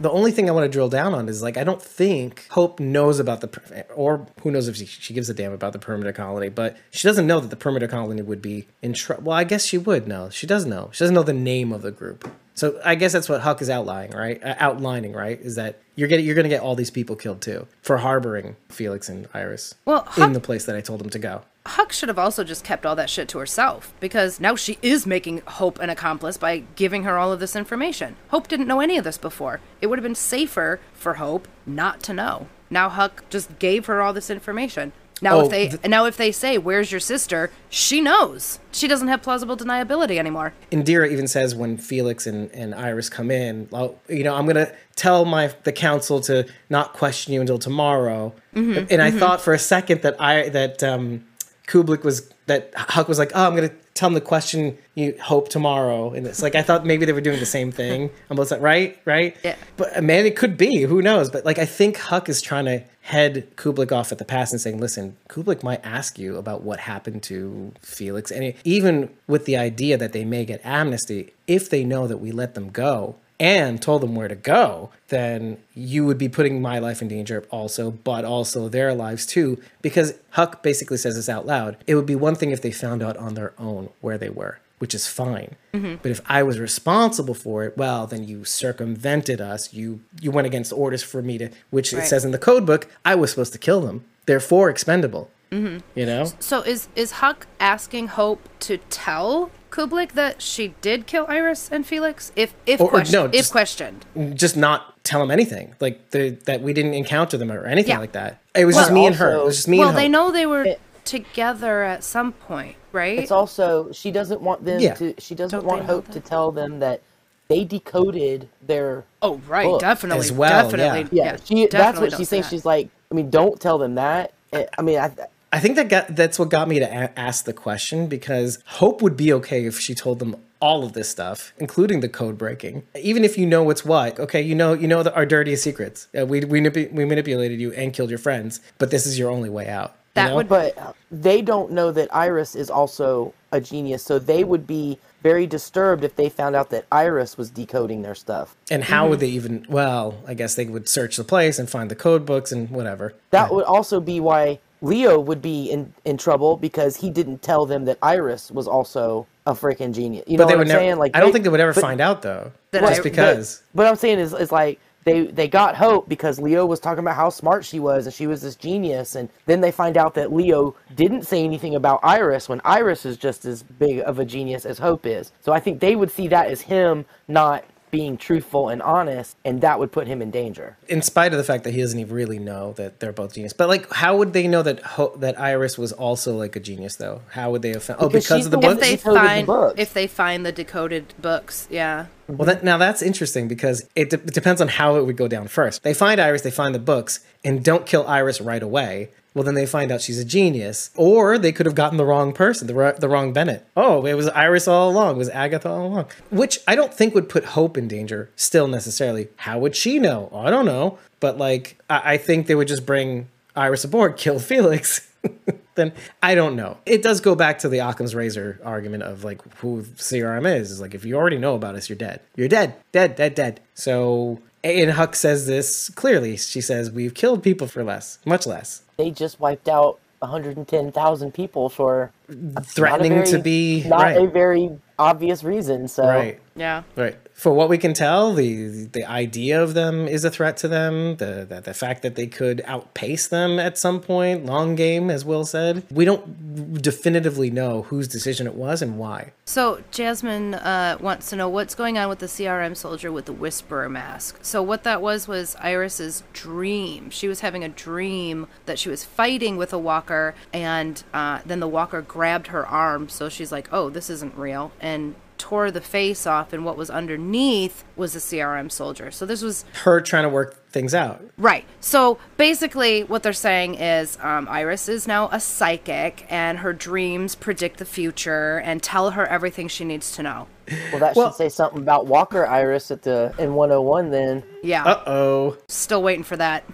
the only thing I want to drill down on is like I don't think Hope knows about the or who knows if she, she gives a damn about the perimeter colony, but she doesn't know that the perimeter colony would be in trouble. Well, I guess she would know. She does know. She doesn't know the name of the group. So I guess that's what Huck is outlining, right? Uh, outlining, right? Is that you're getting you're going to get all these people killed too for harboring Felix and Iris Well, in the place that I told them to go. Huck should have also just kept all that shit to herself because now she is making Hope an accomplice by giving her all of this information. Hope didn't know any of this before. It would have been safer for Hope not to know. Now Huck just gave her all this information. Now Oh, if they th- now if they say where's your sister, she knows. She doesn't have plausible deniability anymore. Indira even says when Felix and, and Iris come in, you know, I'm gonna tell my the council to not question you until tomorrow. Mm-hmm, and I thought for a second that I that um, Kublek was that Huck was like, oh, I'm gonna tell him the question you hope tomorrow, and it's like I thought maybe they were doing the same thing. [laughs] I'm both like, right, right, Yeah. But man, it could be. Who knows? But like, I think Huck is trying to head Kublek off at the pass and saying, listen, Kublek might ask you about what happened to Felix. And it- even with the idea that they may get amnesty, if they know that we let them go and told them where to go, then you would be putting my life in danger also, but also their lives too. Because Huck basically says this out loud. It would be one thing if they found out on their own where they were which is fine. Mm-hmm. But if I was responsible for it, well, then you circumvented us. You you went against orders for me to, which it says in the code book, I was supposed to kill them. Therefore, expendable. Mm-hmm. You know, So is is Huck asking Hope to tell Kublek that she did kill Iris and Felix? If if Or- or question, no, if questioned. just not tell them anything, like the, that we didn't encounter them or anything Yeah. like that. It was Well, just me and her. It was just me Well, and they know they were It- together at some point, right? It's also she doesn't want them Yeah. to. She doesn't Don't want Hope to tell them that they decoded their. oh, right, book definitely, as well, definitely, yeah. Yeah, she. That's what she's saying. that. She's like, I mean, don't tell them that. I mean, I, I think that got that's what got me to a- ask the question because Hope would be okay if she told them all of this stuff, including the code breaking. Even if you know what's what, okay, you know you know the, our dirtiest secrets. Uh, we we, manipu- we manipulated you and killed your friends, but this is your only way out. you That know? would- but they don't know that Iris is also a genius, so they would be very disturbed if they found out that Iris was decoding their stuff. And how would they even? Well, I guess they would search the place and find the code books and whatever. That would also be why Leo would be in, in trouble because he didn't tell them that Iris was also a freaking genius. You know But they what would I'm never. saying? Like I don't they- think they would ever but- find out though, just I- because. But, what I'm saying is, is like they they got Hope because Leo was talking about how smart she was and she was this genius, and then they find out that Leo didn't say anything about Iris when Iris is just as big of a genius as Hope is. So I think they would see that as him not being truthful and honest, and that would put him in danger. in spite of the fact that he doesn't even really know that they're both genius. But like, how would they know that Ho- that Iris was also like a genius though? How would they have found? Oh, Because because of the the one books. If they decoded the books. if they find the decoded books, yeah. Well, that, now that's interesting because it, de- it depends on how it would go down first. They find Iris, they find the books, and don't kill Iris right away. Well, then they find out she's a genius, or they could have gotten the wrong person, the, the wrong Bennett. Oh, it was Iris all along, it was Agatha all along, which I don't think would put Hope in danger. Still necessarily, how would she know? I don't know, but like I, I think they would just bring Iris aboard, [laughs] kill Felix. [laughs] then I don't know. It does go back to the Occam's razor argument of like who CRM is. Is like if you already know about us, you're dead. You're dead, dead, dead, dead. So and Huck says this clearly. She says we've killed people for less, much less, They just wiped out 110,000 people for mm, threatening very- to be not right, a very obvious reason. So right. Yeah. Right. For what we can tell, the the idea of them is a threat to them. The, the the fact that they could outpace them at some point, long game, as Will said. We don't definitively know whose decision it was and why. So Jasmine uh, wants to know what's going on with the CRM soldier with the Whisperer mask. So what that was was Iris's dream. She was having a dream that she was fighting with a walker, and uh, then the walker grabbed her arm. So she's like, "Oh, this isn't real," and tore the face off. And what was underneath was a CRM soldier. So this was Her trying to work things out. Right. So basically, what they're saying is um, Iris is now a psychic, and her dreams predict the future and tell her everything she needs to know. well, that Well- should say something about Walker Iris at the in 101 then. Yeah. Uh oh. Still waiting for that.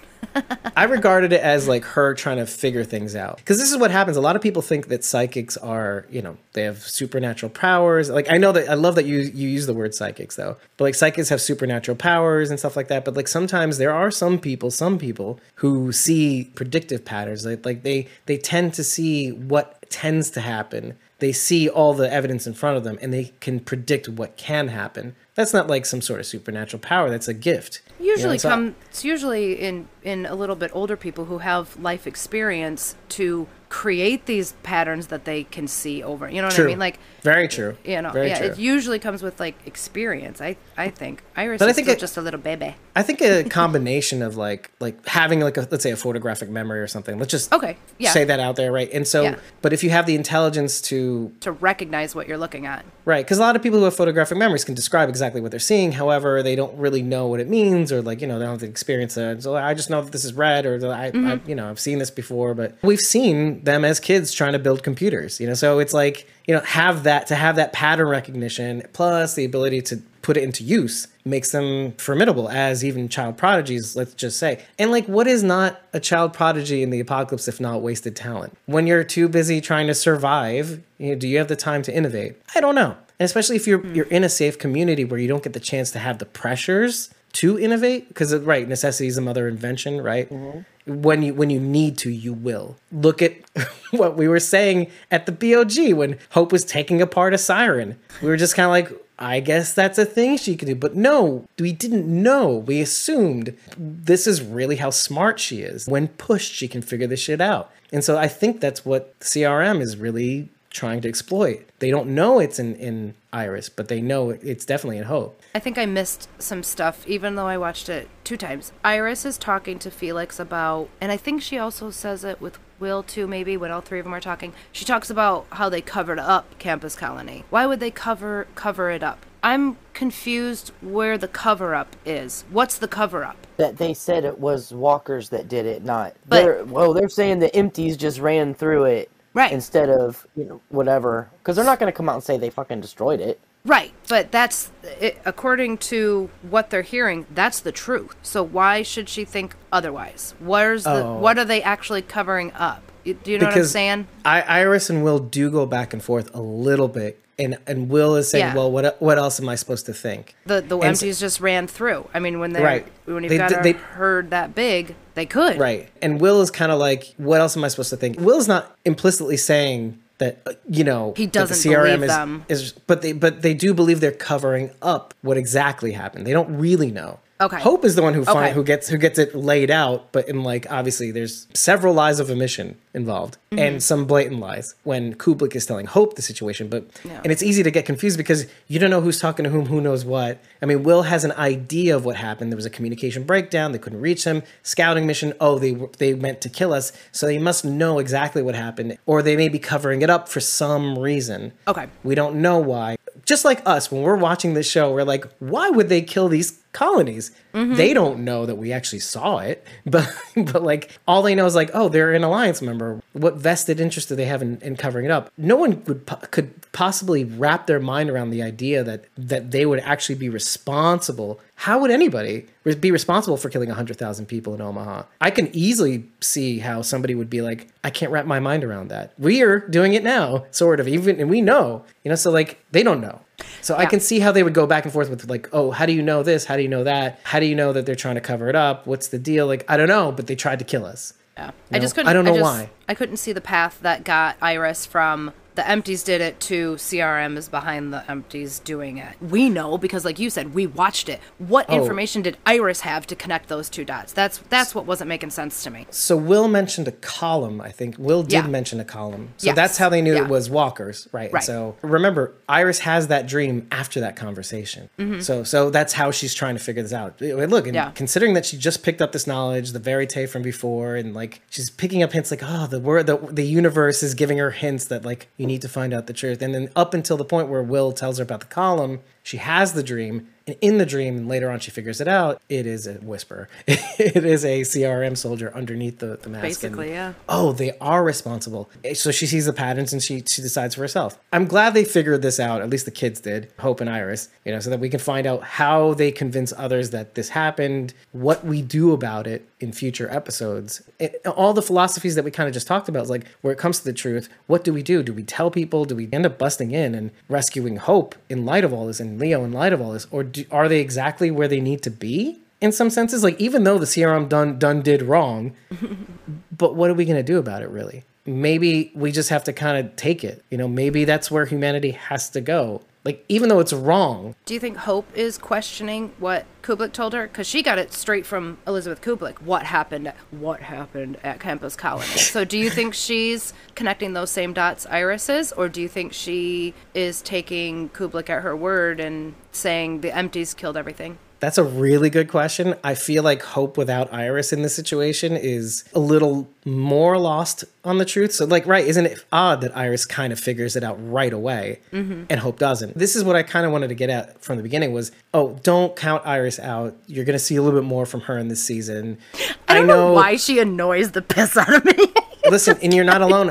I regarded it as like her trying to figure things out. Because this is what happens. A lot of people think that psychics are, you know, they have supernatural powers. Like I know that I love that you you use the word psychics though. But like psychics have supernatural powers and stuff like that. But like sometimes there are some people, some people who see predictive patterns. Like like they they tend to see what tends to happen. They see all the evidence in front of them and they can predict what can happen. That's not like some sort of supernatural power. That's a gift. You know, Usually it's not- come it's usually in in a little bit older people who have life experience to create these patterns that they can see over. You know what True. I mean? Like very true. you know, very yeah, true. it usually comes with like experience. I I think Iris But I is think still it- just a little baby. I think a [laughs] combination of like like having like a let's say a photographic memory or something. Let's just Okay, yeah. say that out there, right? And so, Yeah. but if you have the intelligence to To recognize what you're looking at. right, because a lot of people who have photographic memories can describe exactly what they're seeing. However, they don't really know what it means, or like you know they don't have the experience. That, so I just know that this is red, or that I, I mm-hmm. you know I've seen this before. But we've seen them as kids trying to build computers. You know, so it's like you know have that to have that pattern recognition plus the ability to put it into use makes them formidable as even child prodigies let's just say. And like what is not a child prodigy in the apocalypse if not wasted talent? When you're too busy trying to survive you know, do you have the time to innovate? I don't know. And especially if you're you're in a safe community where you don't get the chance to have the pressures to innovate because right necessity is the mother invention right mm-hmm. when you when you need to you will look at [laughs] what we were saying at the bog when hope was taking apart a siren we were just kind of like I guess that's a thing she could do. But no, we didn't know. We assumed this is really how smart she is. When pushed, she can figure this shit out. And so I think that's what CRM is really trying to exploit. They don't know it's in, in Iris, but they know it's definitely in Hope. I think I missed some stuff, even though I watched it two times. Iris is talking to Felix about, and I think she also says it with Will too, maybe when all three of them are talking. She talks about how they covered up Campus Colony. Why would they cover cover it up? I'm confused where the cover up is. What's the cover up? That they said it was walkers that did it, not. But- they're, well, they're saying the empties just ran through it. Right. Instead of, you know, whatever. Because they're not going to come out and say they fucking destroyed it. Right, but that's it, according to what they're hearing. That's the truth. So why should she think otherwise? Where's the Oh. what are they actually covering up? Do you know what I'm saying? I, Iris and Will do go back and forth a little bit. And, and Will is saying, Yeah. well, what what else am I supposed to think? The the And so- just ran through. I mean, when they Right. when you've They got d- a they- herd that big, they could. Right. And Will is kind of like, what else am I supposed to think? Will's not implicitly saying that uh, you know He doesn't CRM believe is, them. is but they but they do believe they're covering up what exactly happened. They don't really know. Okay. Hope is the one who find, Okay. who gets who gets it laid out, but in like obviously there's several lies of omission involved Mm-hmm. and some blatant lies when Kublek is telling Hope the situation. But and it's easy to get confused because you don't know who's talking to whom, who knows what. I mean, Will has an idea of what happened. There was a communication breakdown. They couldn't reach him. Scouting mission. Oh, they they meant to kill us, so they must know exactly what happened, or they may be covering it up for some reason. Okay. We don't know why. Just like us, when we're watching this show, we're like, why would they kill these colonies? Mm-hmm. They don't know that we actually saw it, [laughs] but but like all they know is like, oh, they're an alliance member. What vested interest do they have in, in covering it up? No one would could possibly wrap their mind around the idea that that they would actually be responsible. How would anybody be responsible for killing 100,000 people in Omaha? I can easily see how somebody would be like, I can't wrap my mind around that. We're doing it now, sort of, even, and we know, you know, so like they don't know. So I can see how they would go back and forth with like, oh, how do you know this? How do you know that? How do you know that they're trying to cover it up? What's the deal? Like, I don't know, but they tried to kill us. Yeah. I just couldn't. I don't know just- why. I couldn't see the path that got Iris from the empties did it to CRM is behind the empties doing it. We know because, like you said, we watched it. What Oh. information did Iris have to connect those two dots? That's that's what wasn't making sense to me. So Will mentioned a column, I think. Will did Yeah. mention a column. So Yes. that's how they knew Yeah. it was walkers, right? Right. So remember, Iris has that dream after that conversation. So so that's how she's trying to figure this out. Look, and Mm-hmm. Yeah. considering that she just picked up this knowledge, the verite from before, and like she's picking up hints like, oh, the word the, the universe is giving her hints that like you need to find out the truth. And then up until the point where Will tells her about the column, she has the dream. And in the dream, and later on she figures it out, it is a whisper. [laughs] it is a CRM soldier underneath the, the mask. and- Basically, yeah. oh, they are responsible. Eh, so she sees the patterns and she she decides for herself. I'm glad they figured this out. At least the kids did, Hope and Iris. You know, so that we can find out how they convince others that this happened, what we do about it in future episodes. It, all the philosophies that we kind of just talked about is like where it comes to the truth. What do we do? Do we tell people? Do we end up busting in and rescuing Hope in light of all this and Leo in light of all this, or do, are they exactly where they need to be? In some senses, like even though the CRM done done did wrong, [laughs] but what are we going to do about it really maybe we just have to kind of take it you know maybe that's where humanity has to go like even though it's wrong Do you think Hope is questioning what Kublek told her? Because she got it straight from Elizabeth Kublek. What happened? What happened at Campus College? [laughs] so, do you think she's connecting those same dots Iris is, or do you think she is taking Kublek at her word and saying the empties killed everything? That's a really good question. I feel like hope without iris in this situation is a little more lost on the truth. So like right isn't it odd that iris kind of figures it out right away and hope doesn't? This is what i kind of wanted to get at from the beginning was oh don't count iris out. You're gonna see a little bit more from her in this season. I don't know, why she annoys the piss out of me. [laughs] listen and you're not alone.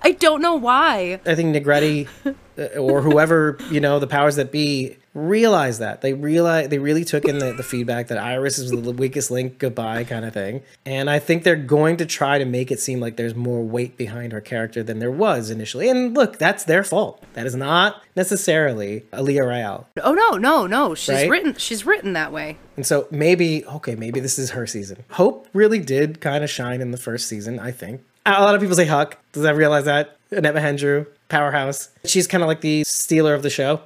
I don't know why. I think Negrete uh, or whoever you know the powers that be realize that they realize they really took in the, the feedback that Iris is the weakest link, goodbye kind of thing, and I think they're going to try to make it seem like there's more weight behind her character than there was initially. And look, that's their fault. That is not necessarily Aliyah Royale. Oh no, no, no. She's Right? written. She's written that way. And so maybe, okay, maybe this is her season. Hope really did kind of shine in the first season, I think. A lot of people say Huck. Does that realize that? Annet Mahendru, powerhouse. She's kind of like the stealer of the show.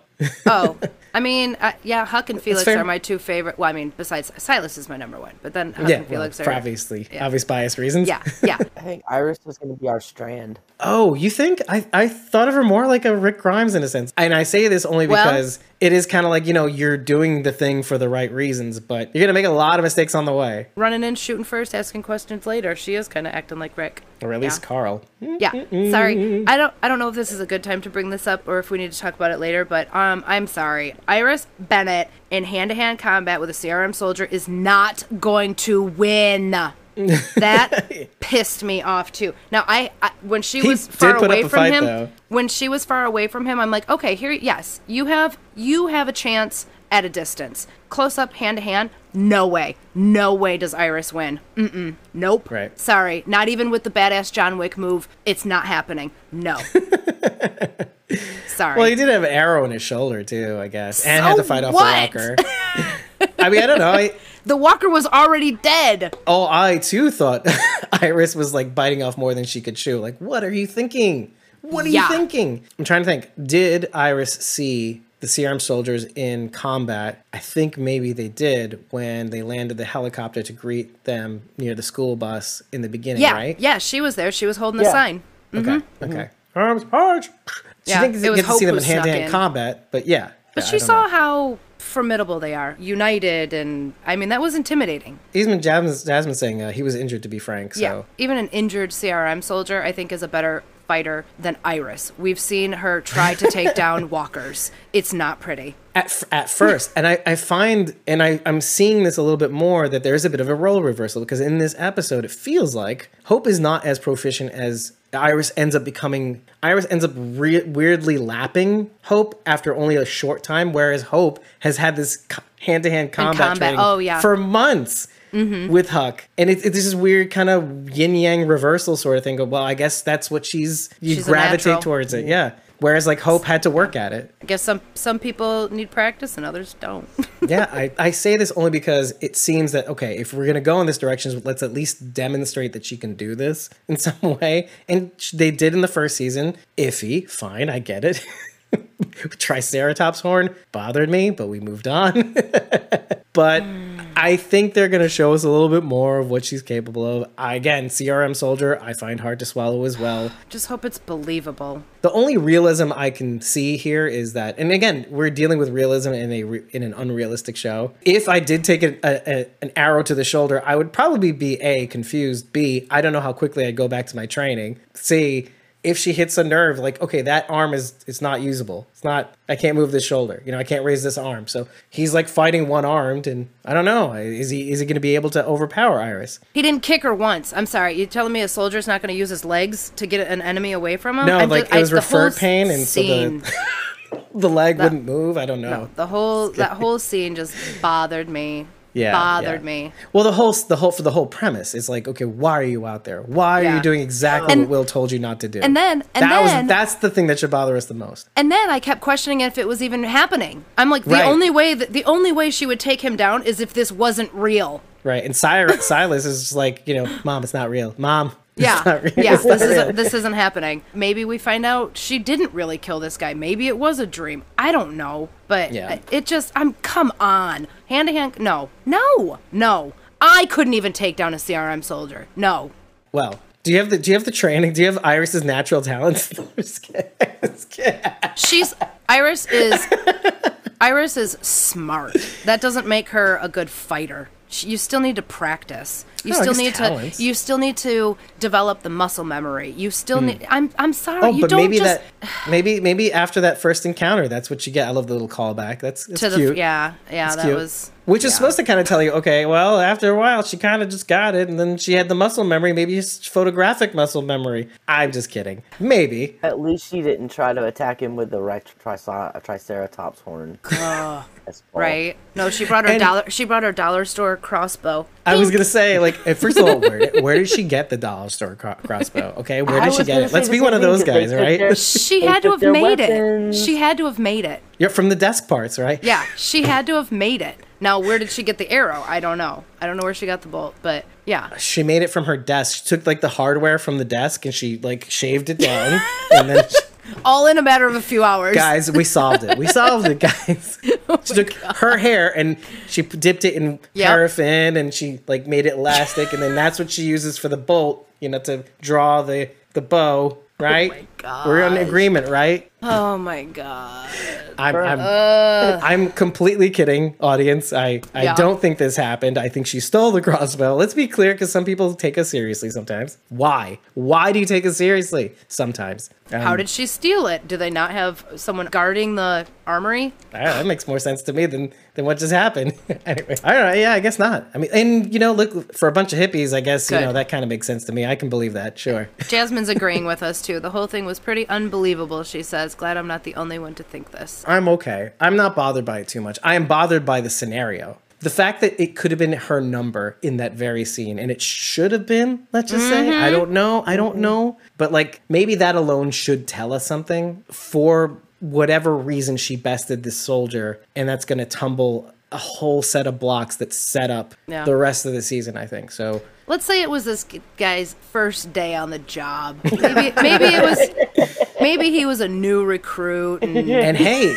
Oh, [laughs] I mean, uh, yeah, Huck and Felix are my two favorite. Well, I mean, besides Silas is my number one, but then Huck yeah, and well, Felix for are. obviously yeah. obvious bias reasons. Yeah, yeah. [laughs] I think Iris is going to be our strand. Oh, you think? I, I thought of her more like a Rick Grimes in a sense. And I say this only Well- because it is kind of like, you know, you're doing the thing for the right reasons, but you're going to make a lot of mistakes on the way. Running in, shooting first, asking questions later. She is kind of acting like Rick. Or at least Yeah. Carl. Yeah, sorry. I don't. I don't know if this is a good time to bring this up or if we need to talk about it later. But um, I'm sorry. Iris Bennett in hand-to-hand combat with a CRM soldier is not going to win. [laughs] That pissed me off too. Now I, I when she He was far away from fight, him, though. when she was far away from him, I'm like, okay, here, yes, you have you have a chance at a distance, close up, hand to hand. No way, no way does Iris win. Mm-mm, nope. Right. Sorry, not even with the badass John Wick move. It's not happening. No. [laughs] Sorry. Well, he did have an arrow in his shoulder, too, I guess. And had to fight off the walker. [laughs] I mean, I don't know. I, [laughs] the Walker was already dead. oh, I too thought Iris was like biting off more than she could chew. Like, what are you thinking? What are Yeah. you thinking? I'm trying to think. Did Iris see the CRM soldiers in combat. I think maybe they did when they landed the helicopter to greet them near the school bus in the beginning, Yeah, right? yeah, she was there. She was holding the Yeah. sign. Okay. Okay. Arms charge. She Mm-hmm. Yeah, didn't get to see them in hand to hand combat, but yeah. But Yeah, she saw know. how formidable they are, united, and I mean that was intimidating. Even Jasmine, Jasmine saying uh, he was injured, to be frank. So Yeah, even an injured CRM soldier, I think, is a better fighter than Iris. We've seen her try to take [laughs] down walkers. It's not pretty. at, at first and I, I find and I, i'm seeing this a little bit more that there's a bit of a role reversal because in this episode it feels like hope is not as proficient as iris ends up becoming iris ends up re- weirdly lapping hope after only a short time whereas hope has had this hand-to-hand combat, combat, training oh, yeah. for months Mm-hmm. with Huck, and it, it's this weird kind of yin yang reversal sort of thing. Of, well, I guess that's what she's you She's gravitate towards it, mm-hmm. yeah. Whereas like Hope had to work at it. I guess some some people need practice and others don't. [laughs] yeah, I, I say this only because it seems that okay, if we're gonna go in this direction, let's at least demonstrate that she can do this in [laughs] some way. And they did in the first season. Iffy, fine, I get it. [laughs] Triceratops horn bothered me, but we moved on. but hmm. I think they're gonna show us a little bit more of what she's capable of. I, again, CRM soldier, I find hard to swallow as well. Just hope it's believable. The only realism I can see here is that, and again, we're dealing with realism in a re- in an unrealistic show. If I did take a, a, a- an arrow to the shoulder, I would probably be a confused. B I don't know how quickly I'd go back to my training. C if she hits a nerve, like okay, that arm is it's not usable. It's not. I can't move this shoulder. You know, I can't raise this arm. So he's like fighting one armed, and I don't know. Is he is he going to be able to overpower Iris? He didn't kick her once. I'm sorry. You telling me a soldier's not going to use his legs to get an enemy away from him? No, I'm like just- it was I- referred pain, and so the [laughs] the leg wouldn't move. I don't know. the whole that whole scene just bothered me. Yeah, bothered yeah. me. Well, the whole the whole for the whole premise is like, okay, why are you out there? Why are Yeah. you doing exactly And- what Will told you not to do? and then- and that then- was that's the thing that should bother us the most. And then I kept questioning if it was even happening. I'm like, the Right. only way that the only way she would take him down is if this wasn't real. Right? And Cyrus, Silas is just like, you know, mom, it's not real. Mom, Yeah, not real. yeah. This isn't this isn't happening. Maybe we find out she didn't really kill this guy. Maybe it was a dream. I don't know. But Yeah. it just I'm come on hand to hand. No, no, no. I couldn't even take down a CRM soldier. No. Well, do you have the do you have the training? Do you have Iris's natural talents? [laughs] I'm just kidding. Just kidding. She's Iris is [laughs] Iris is smart. That doesn't make her a good fighter. You still need to practice. You No, I still need talents. to. You still need to develop the muscle memory. You still hmm. need. I'm. I'm sorry. Oh, you but don't maybe just that maybe maybe after that first encounter, that's what you get. I love the little callback. That's, that's to cute. the. Yeah. Yeah. It's that cute. was. Which is yeah. supposed to kind of tell you, okay, well, after a while, she kind of just got it, and then she had the muscle memory, maybe it's photographic muscle memory. I'm just kidding. Maybe. At least she didn't try to attack him with the right tricer- triceratops horn. [laughs] That's all. Right. No, she brought her And- dollar. She brought her dollar store crossbow. I was gonna say, like, eh, first of all, where did, where did she get the dollar store cro- crossbow? Okay, where I did she get it? Let's be one of thing, those 'cause they guys, right? their- She had to have made weapons. it. She had to have made it. You're from the desk parts, right? Yeah, she had to have made it. Now, where did she get the arrow? I don't know. I don't know where she got the bolt, but yeah. She made it from her desk. She took like the hardware from the desk and she like shaved it down, and then. [laughs] All in a matter of a few hours. guys, we solved it. We solved it, guys. [laughs] Oh she took her hair and she dipped it in Yep. paraffin and she like made it elastic, and then that's what she uses for the bolt. You know, to draw the the bow. Right? Oh my We're in gosh. agreement, right? Oh my god. I'm I'm, I'm completely kidding, audience. I, I Yeah. don't think this happened. I think she stole the crossbow. Let's be clear, because some people take us seriously sometimes. Why? Why do you take us seriously sometimes? Um, How did she steal it? Do they not have someone guarding the armory? Ah, that makes more sense to me than than what just happened. [laughs] anyway, I don't know. Yeah, I guess not. I mean, and you know, look for a bunch of hippies. I guess you know that kind of makes sense to me. I can believe that. Sure. Jasmine's agreeing with us too. The whole thing was pretty unbelievable, she says. Glad I'm not the only one to think this. I'm okay. I'm not bothered by it too much. I am bothered by the scenario. The fact that it could have been her number in that very scene, and it should have been, let's just say. I mm-hmm. don't know. I don't know. But like, maybe that alone should tell us something for whatever reason she bested this soldier, and that's going to tumble a whole set of blocks that set up Yeah. the rest of the season, I think. So, Let's say it was this guy's first day on the job. Maybe maybe it was maybe he was a new recruit and [laughs] and hey,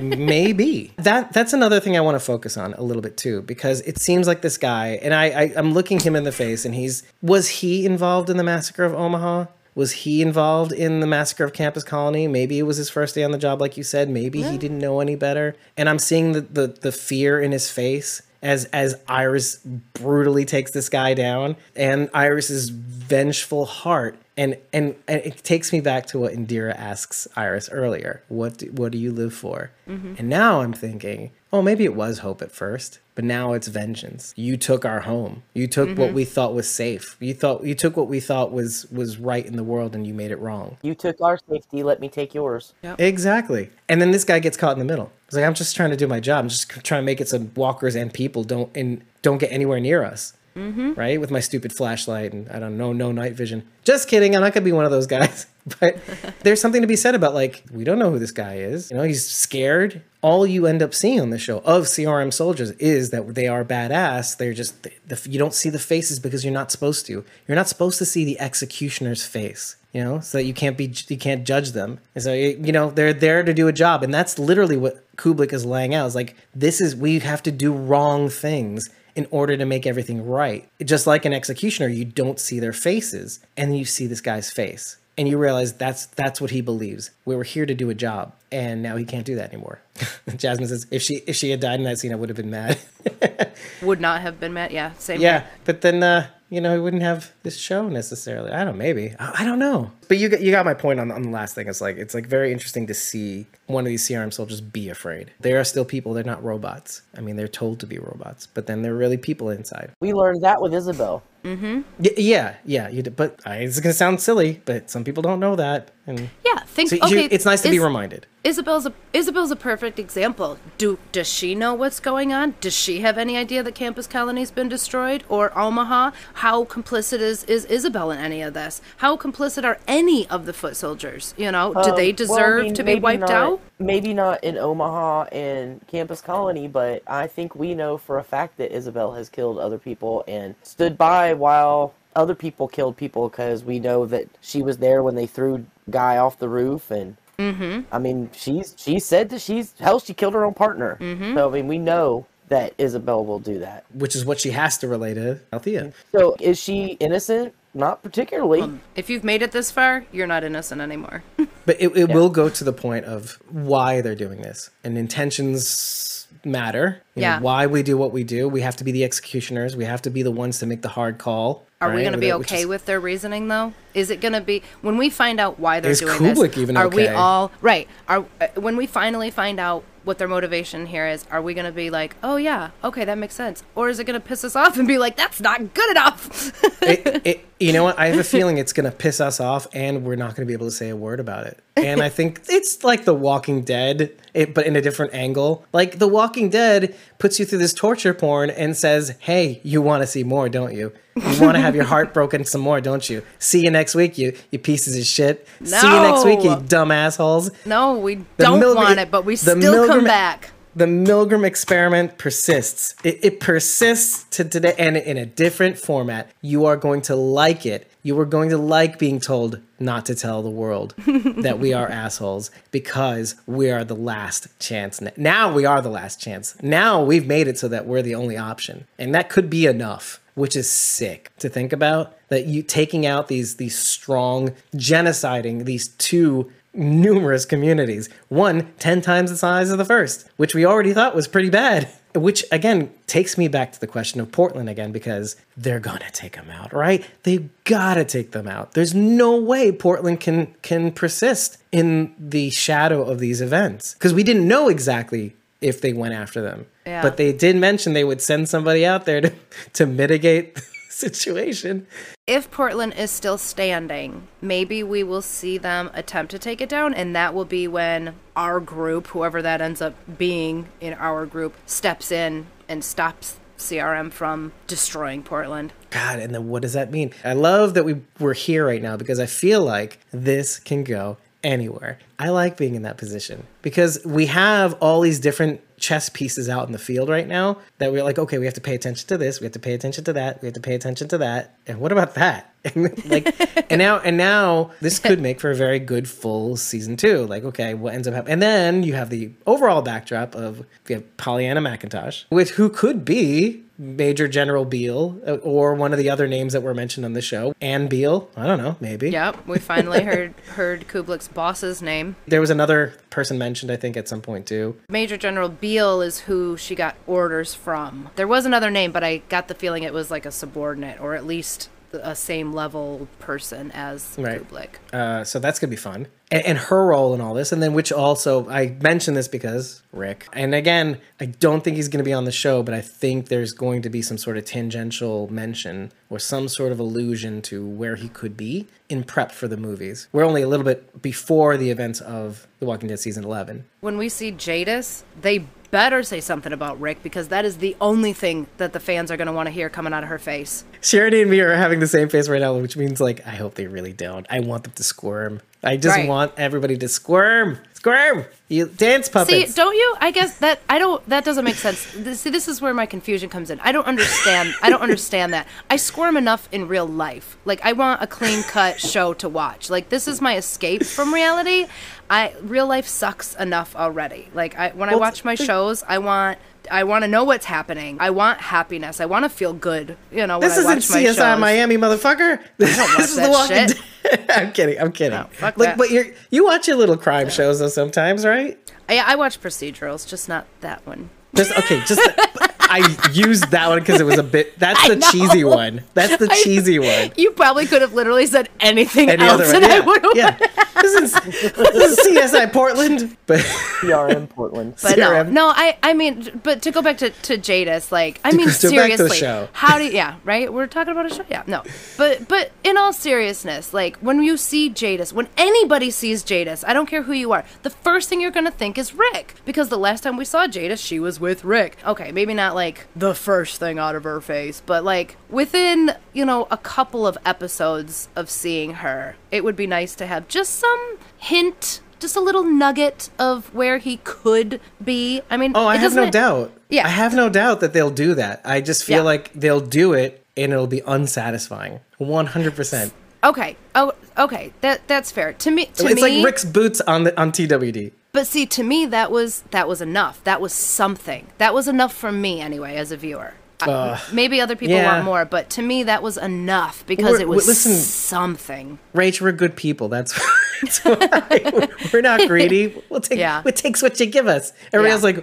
Maybe that that's another thing I want to focus on a little bit too, because it seems like this guy, and I, I I'm looking him in the face, and he's was he involved in the massacre of Omaha? Was he involved in the massacre of Campus Colony? Maybe it was his first day on the job, like you said. Maybe he didn't know any better. And I'm seeing the, the, the fear in his face as as Iris brutally takes this guy down, and Iris's vengeful heart. And, and and it takes me back to what Indira asks Iris earlier. What do, what do you live for? mm-hmm. And now I'm thinking, oh, maybe it was hope at first, but now it's vengeance. You took our home. You took what mm-hmm. we thought was safe. You thought you took what we thought was was right in the world, and you made it wrong. You took our safety, let me take yours. Exactly. And then this guy gets caught in the middle. It's like I'm just trying to do my job. I'm just trying to make it so walkers and people don't and don't get anywhere near us. Mm-hmm. Right with my stupid flashlight and I don't know no night vision. Just kidding. I'm not gonna be one of those guys. [laughs] But there's something to be said about like we don't know who this guy is. You know, he's scared. All you end up seeing on the show of CRM soldiers is that they are badass. They're just the, the, you don't see the faces because you're not supposed to. You're not supposed to see the executioner's face you know, so that you can't be you can't judge them. And so you know they're there to do a job, and that's literally what Kublek is laying out. Is like this is we have to do wrong things in order to make everything right. Just like an executioner, you don't see their faces, and then you see this guy's face, and you realize that's that's what he believes. We were here to do a job, and now he can't do that anymore. [laughs] Jasmine says if she if she had died in that scene, I would have been mad. [laughs] Would not have been mad. Yeah, same. Yeah, but then uh, you know, he wouldn't have this show necessarily. I don't know, maybe. I, don't know. But you got you got my point on, on the last thing. It's like it's like very interesting to see one of these CRM soldiers be afraid. They are still people. They're not robots. I mean, they're told to be robots, but then they're really people inside. We learned that with Isabel. Y- yeah, yeah. You did, but I, it's gonna sound silly, but some people don't know that, and Yeah. Think. so you- okay. it's nice to be reminded. Isabel's a Isabel's a perfect example. Do does she know what's going on? Does she have any idea that Campus Colony's been destroyed or Omaha? How complicit is is Isabel in any of this? How complicit are any of the foot soldiers? You know, do Um, they well, I deserve mean, to be wiped not- out? Maybe not in Omaha and Campus Colony, but I think we know for a fact that Isabel has killed other people and stood by while other people killed people because we know that she was there when they threw guy off the roof and Mm-hmm. I mean she's she said that she's hell she killed her own partner. Mm-hmm. So I mean we know that Isabel will do that. Which is what she has to relate to Althea. So is she innocent? Not particularly. If you've made it this far, you're not innocent anymore. [laughs] But it, it will go to the point of why they're doing this. And intentions matter. You know, Yeah. why we do what we do. We have to be the executioners. We have to be the ones to make the hard call. Are we going to be Which okay is- with their reasoning though? Is it going to be when we find out why they're Is doing Kublek this? even are we all right? Are uh, when we finally find out what their motivation here is? Are we going to be like, oh yeah, okay, that makes sense, or is it going to piss us off and be like, that's not good enough? [laughs] it, it, you know what? I have a feeling it's going to piss us off, and we're not going to be able to say a word about it. And I think [laughs] it's like The Walking Dead, it, but in a different angle. Like The Walking Dead puts you through this torture porn and says, "Hey, you want to see more, don't you? You want to have your heart broken some more, don't you? See you next week, you you pieces of shit. See you next week, you dumb assholes." no, we don't Milgram- want it, but we the still come back. The Milgram experiment persists. It, it persists to today and in a different format. You are going to like it. You are going to like being told not to tell the world [laughs] that we are assholes because we are the last chance. Now we are the last chance. Now we've made it so that we're the only option. And that could be enough, which is sick to think about that you taking out these these strong genociding these two numerous communities. One, 10 times the size of the first, which we already thought was pretty bad. Which again takes me back to the question of Portland again, because they're gonna take them out, right? They've gotta take them out. There's no way Portland can can persist in the shadow of these events. Because we didn't know exactly if they went after them. Yeah. But they did mention they would send somebody out there to, to mitigate [laughs] situation. If Portland is still standing, maybe we will see them attempt to take it down, and that will be when our group, whoever that ends up being in our group, steps in and stops CRM from destroying Portland. God, and then what does that mean? I love that we we're here right now because I feel like this can go anywhere. I like being in that position because we have all these different chess pieces out in the field right now that we're like, okay, we have to pay attention to this, we have to pay attention to that, we have to pay attention to that. And what about that? And [laughs] like, and now, and now, this could make for a very good full season two. Like, okay, what ends up happening? And then you have the overall backdrop of you have Pollyanna McIntosh, with who could be Major General Beale uh, or one of the other names that were mentioned on the show. Anne Beale, I don't know, maybe. Yep, we finally heard [laughs] heard Kublek's boss's name. There was another person mentioned, I think, at some point too. Major General Beale is who she got orders from. There was another name, but I got the feeling it was like a subordinate or at least a same level person as Right. Kublek. Uh, so that's gonna be fun, and, and her role in all this, and then which also I mentioned this because Rick, and again, I don't think he's gonna be on the show, but I think there's going to be some sort of tangential mention or some sort of allusion to where he could be in prep for the movies. We're only a little bit before the events of The Walking Dead season eleven. When we see Jadis, they better say something about Rick because that is the only thing that the fans are going to want to hear coming out of her face. Charity and me are having the same face right now, which means like I hope they really don't. I want them to squirm. I just Right. want everybody to squirm, squirm. You dance puppets. See, don't you? I guess that I don't. That doesn't make sense. See, this is where my confusion comes in. I don't understand. I don't understand that. I squirm enough in real life. Like I want a clean cut show to watch. Like this is my escape from reality. I real life sucks enough already. Like I when I watch my shows, I want. I want to know what's happening. I want happiness. I want to feel good. You know, when This I isn't watch my CSI shows. Miami, motherfucker. [laughs] This, is The Walking shit. Dead. [laughs] I'm kidding. I'm kidding. No, fuck like, that. but you you watch your little crime shows though sometimes, right? I, I watch procedurals, just not that one. Just okay. Just [laughs] I used that one because it was a bit. That's the cheesy one. That's the [laughs] I- cheesy one. You probably could have literally said anything Any else, other one? and I Yeah, would have. yeah. This is, this is CSI Portland, but PRM Portland. [laughs] But no, CRM. no, I, I mean, but to go back to, to Jadis, like, I mean, So back to the seriously, show. how do you, yeah, right? We're talking about a show, yeah, no, but, but in all seriousness, like, when you see Jadis, when anybody sees Jadis, I don't care who you are, the first thing you're gonna think is Rick, because the last time we saw Jadis, she was with Rick. Okay, maybe not like the first thing out of her face, but like within, you know, a couple of episodes of seeing her, it would be nice to have just some hint just a little nugget of where he could be. I mean, oh, I have no doesn't- doubt. Yeah. I have no doubt that they'll do that. I just feel Yeah. like they'll do it and it'll be unsatisfying. One hundred percent. Okay. Oh, okay. That that's fair. To me, to It's me, like Rick's boots on the on TWD. But see, to me, that was that was enough. That was something. That was enough for me anyway, as a viewer. I- uh, maybe other people yeah. want more, but to me, that was enough because We're- it was listen- something. Rach, we're good people. That's, [laughs] that's why we're not greedy. We'll take Yeah. we'll take what you give us. Everybody's Yeah.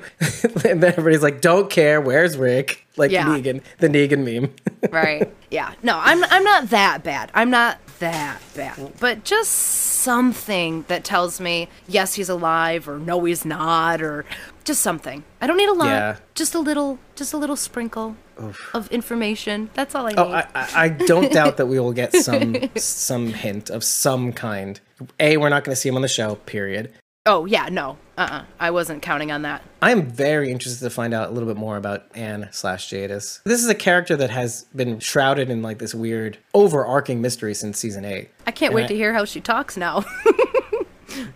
like, [laughs] and then everybody's like, don't care. Where's Rick? Like Yeah. Negan, the Negan meme. [laughs] right yeah no i'm i'm not that bad i'm not that bad but just something that tells me yes he's alive or no he's not or just something i don't need a lot Yeah. just a little just a little sprinkle of information that's all i oh, need oh, I, I, I don't [laughs] doubt that we will get some some hint of some kind. A, we're not going to see him on the show. Period. oh yeah no uh-uh i wasn't counting on that I am very interested to find out a little bit more about Anne slash Jadis. This is a character that has been shrouded in like this weird overarching mystery since season eight. i can't And wait I- to hear how she talks now [laughs]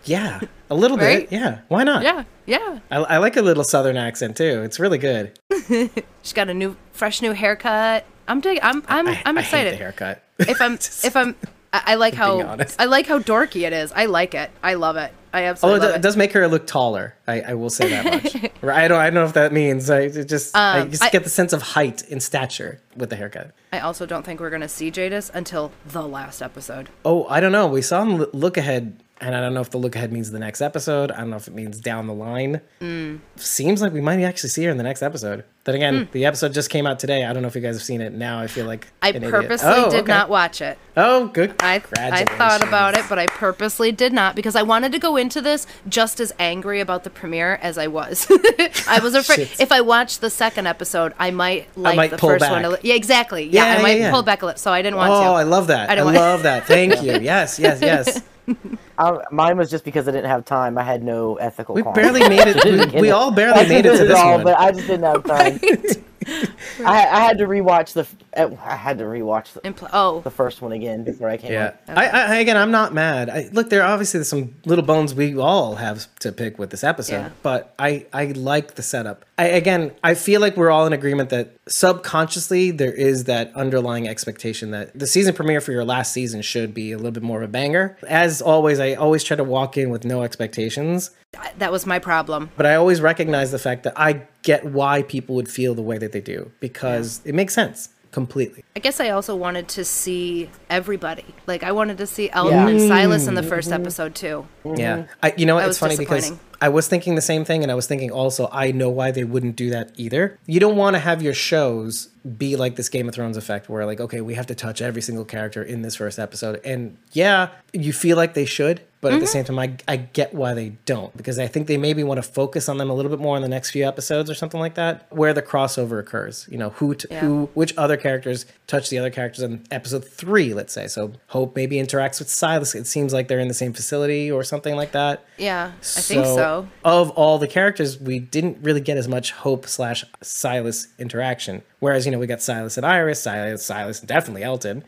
Yeah, a little Right? bit. Yeah, why not? yeah yeah I, I like a little southern accent too. It's really good. [laughs] she's got a new fresh new haircut i'm dig- i'm i'm, I, I'm I excited haircut. if I'm [laughs] if I'm I I like how honest. I like how dorky it is. I like it. I love it. I Although absolutely it, it does make her look taller. I, I will say that much. [laughs] Right, I don't. I don't know if that means. I it just. I Um, just I- get the sense of height and stature with the haircut. I also don't think we're gonna see Jadis until the last episode. Oh, I don't know. We saw him look ahead, and I don't know if the look ahead means the next episode. I don't know if it means down the line. Mm. Seems like we might actually see her in the next episode. Then again, the episode just came out today. I don't know if you guys have seen it. Now I feel like. I purposely Oh, did okay. not watch it. Oh, good. I I thought about it, but I purposely did not because I wanted to go into this just as angry about the premiere as I was. [laughs] I was [laughs] afraid if I watched the second episode, I might like might the first one. back. A li- yeah, exactly. Yeah, Yeah, I yeah, might yeah. pull back a little, so I didn't want Oh, to. Oh, I love that. I I, love that. Thank you. [laughs] Yes, yes, yes. [laughs] I, mine was just because I didn't have time. I had no ethical. We barely made it. [laughs] We, we all barely made it to this all, one. but I just didn't have time. [laughs] [laughs] I, I had to rewatch the. I I had to rewatch the, Impl- oh, the first one again before I came. Yeah. on. I, I again, I'm not mad. I, look, there are obviously some little bones we all have to pick with this episode, Yeah. but I I like the setup. I again, I feel like we're all in agreement that subconsciously there is that underlying expectation that the season premiere for your last season should be a little bit more of a banger. As always, I always try to walk in with no expectations, I- that was my problem. but I always recognize the fact that I get why people would feel the way that they do because it makes sense completely. I guess I also wanted to see everybody. Like I wanted to see Elton Yeah. and Silas in the first episode too. Yeah. I, you know what? It's was funny because. I was thinking the same thing, and I was thinking also, I know why they wouldn't do that either. You don't want to have your shows be like this Game of Thrones effect where, like, okay, we have to touch every single character in this first episode. And yeah, you feel like they should, but Mm-hmm. at the same time, I, I get why they don't because I think they maybe want to focus on them a little bit more in the next few episodes or something like that, where the crossover occurs. You know, who, t- Yeah. who, which other characters touch the other characters in episode three, let's say. So Hope maybe interacts with Silas. It seems like they're in the same facility or something like that. Yeah, I think so. Of all the characters, we didn't really get as much Hope slash Silas interaction. Whereas, you know, we got Silas and Iris, Silas, Silas, and definitely Elton.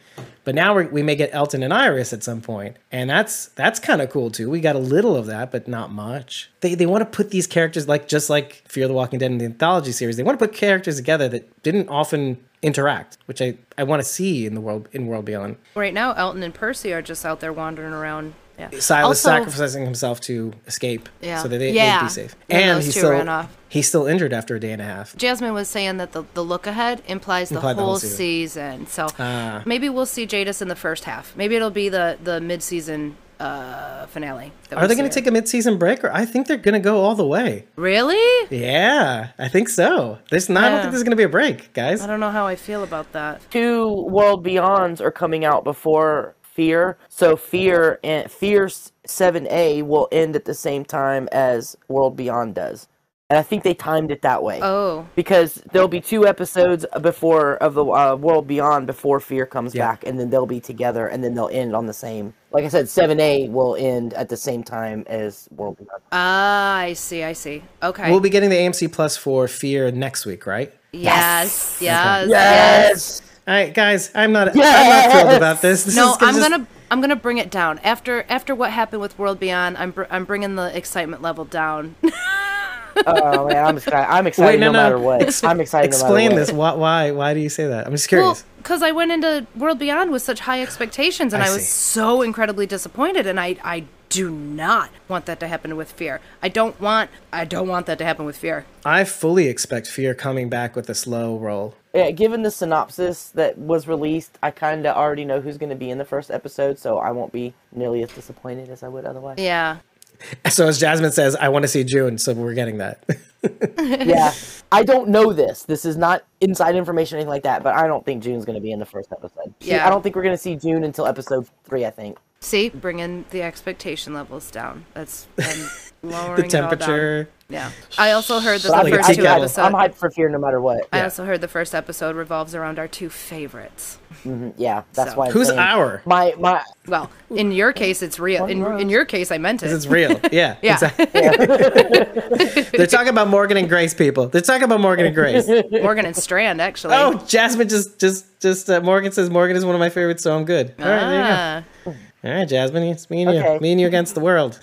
But now we we may get Elton and Iris at some point, and that's that's kind of cool too. We got a little of that, but not much. They they want to put these characters like just like Fear the Walking Dead in the anthology series. They want to put characters together that didn't often interact, which I I want to see in the world in World Beyond. Right now, Elton and Percy are just out there wandering around. Yeah. Silas Also- sacrificing himself to escape, Yeah. so that they, Yeah. they'd be safe. And And he's still he's still injured after a day and a half. Jasmine was saying that the, the look ahead implies the Implied the whole, whole season. So Ah. maybe we'll see Jadis in the first half. Maybe it'll be the, the mid season uh, finale. that Are they going to take a mid-season break, or I think they're going to go all the way? Really? Yeah, I think so. There's not. I don't think there's going to be a break, guys. I don't know how I feel about that. Two World Beyonds are coming out before Fear, so Fear and Fear Seven A will end at the same time as World Beyond does, and I think they timed it that way. Oh, because there'll be two episodes before of the uh, world beyond before fear comes Yeah. back and then they'll be together and then they'll end on the same like i said 7a will end at the same time as world beyond ah, I see, I see. Okay. We'll be getting the AMC Plus for Fear next week, right? yes, yes, yes. yes All right, guys. I'm not. Yes. I'm not thrilled about this. this No, is I'm just- gonna I'm gonna bring it down after after what happened with World Beyond. I'm br- I'm bringing the excitement level down. [laughs] oh man i'm excited i'm excited Wait, no, no, no. matter what [laughs] i'm excited Explain no matter this. what. Why? Why? Why do you say that? I'm just well, curious. because I went into World Beyond with such high expectations, and I I, was so incredibly disappointed, and I I do not want that to happen with Fear. I don't want I don't want that to happen with Fear. I fully expect Fear coming back with a slow roll. yeah given the synopsis that was released i kind of already know who's going to be in the first episode so i won't be nearly as disappointed as i would otherwise Yeah. [laughs] So as Jasmine says, I want to see June, so we're getting that. [laughs] yeah i don't know this this is not inside information or anything like that but i don't think june's going to be in the first episode Yeah. i don't think we're going to see june until episode three i think See, bringing the expectation levels down. That's I'm lowering the it all down. temperature. Yeah. I also heard that But the first two episodes. I'm hyped for Fear no matter what. I Yeah. also heard the first episode revolves around our two favorites. Yeah, that's So- why. I'm Who's saying- our? My my. Well, in your case, it's real. In, in your case, I meant it. It's real. [laughs] Yeah. Yeah. exactly. [laughs] They're talking about Morgan and Grace, people. They're talking about Morgan and Grace. [laughs] Morgan and Strand, actually. Oh, Jasmine just just just uh, Morgan says Morgan is one of my favorites, so I'm good. All right, there you Ah. go. All right, Jasmine, it's me and you, Okay. me and you against the world.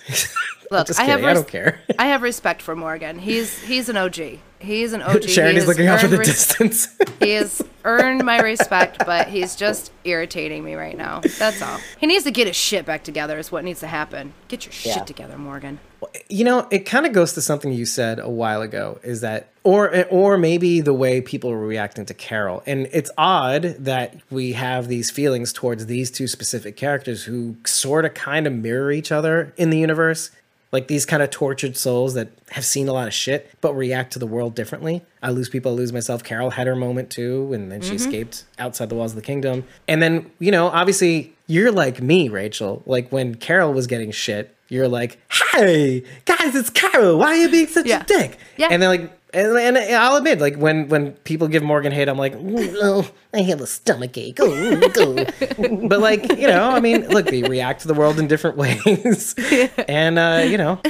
Look, I have kidding. I don't care. I have respect for Morgan. He's he's an OG. He's an [laughs] OG. Sharon He is looking out for the res- distance. [laughs] He has earned my respect, but he's just irritating me right now. That's all. He needs to get his shit back together. Is what needs to happen. Get your shit Yeah. together, Morgan. you know, it kind of goes to something you said a while ago. Is that or or maybe the way people are reacting to Carol, and it's odd that we have these feelings towards these two specific characters who sort of kind of mirror each other in the universe. Like these kind of tortured souls that have seen a lot of shit but react to the world differently. I lose people, I lose myself. Carol had her moment too, and then she mm-hmm. escaped outside the walls of the kingdom. And then, you know, obviously you're like me, Rachel. Like when Carol was getting shit, you're like, "Hey, guys, it's Carol. Why are you being such Yeah. a dick?" Yeah. And then like, and, and I'll admit, like when when people give Morgan hate, I'm like, "Mm, "Oh, I have a stomach ache." Oh, oh." [laughs] but like, you know, I mean, look, they react to the world in different [laughs] ways, and uh, you know.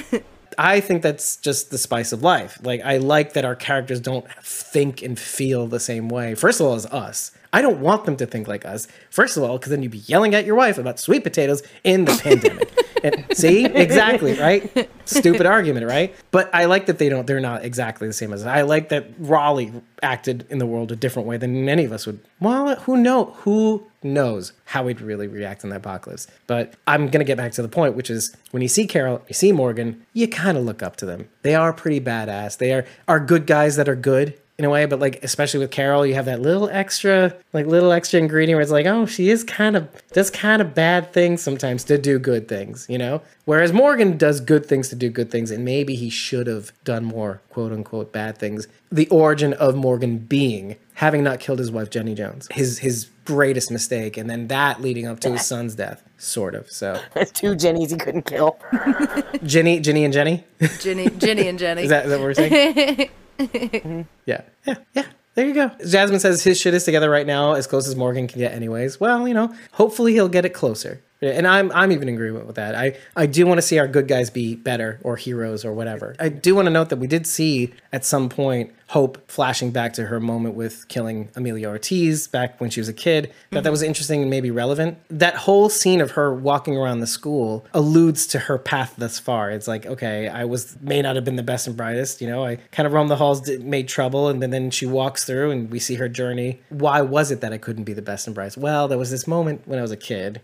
I think that's just the spice of life. Like I like that our characters don't think and feel the same way. First of all, as us. I don't want them to think like us. First of all, because then you'd be yelling at your wife about sweet potatoes in the pandemic. [laughs] And, see, exactly, right? Stupid argument, right? But I like that they don't. They're not exactly the same as us. I like that Raleigh acted in the world a different way than many of us would. Well, who know? Who knows how we'd really react in the apocalypse? But I'm gonna get back to the point, which is when you see Carol, you see Morgan, you kind of look up to them. They are pretty badass. They are are good guys that are good in a way, but like especially with Carol, you have that little extra, like little extra ingredient where it's like, oh, she is kind of does kind of bad things sometimes to do good things, you know. Whereas Morgan does good things to do good things, and maybe he should have done more quote unquote bad things. The origin of Morgan being having not killed his wife Jenny Jones, his his greatest mistake, and then that leading up to his son's death, sort of. So [laughs] Two Jennies he couldn't kill. Jenny, Jenny, and Jenny. Jenny, Ginny and Jenny. [laughs] Is that, is that what we're saying? [laughs] Mm-hmm. Yeah. Yeah. Yeah. There you go. Jasmine says his shit is together right now, as close as Morgan can get, anyways. Well, you know, hopefully he'll get it closer. And I'm I'm even in agreement with that. I, I do want to see our good guys be better or heroes or whatever. I do want to note that we did see at some point Hope flashing back to her moment with killing Amelia Ortiz back when she was a kid. That that mm-hmm. was interesting and maybe relevant. That whole scene of her walking around the school alludes to her path thus far. It's like, okay, I was may not have been the best and brightest, you know. I kind of roamed the halls, did, made trouble, and then, then she walks through and we see her journey. Why was it that I couldn't be the best and brightest? Well, there was this moment when I was a kid.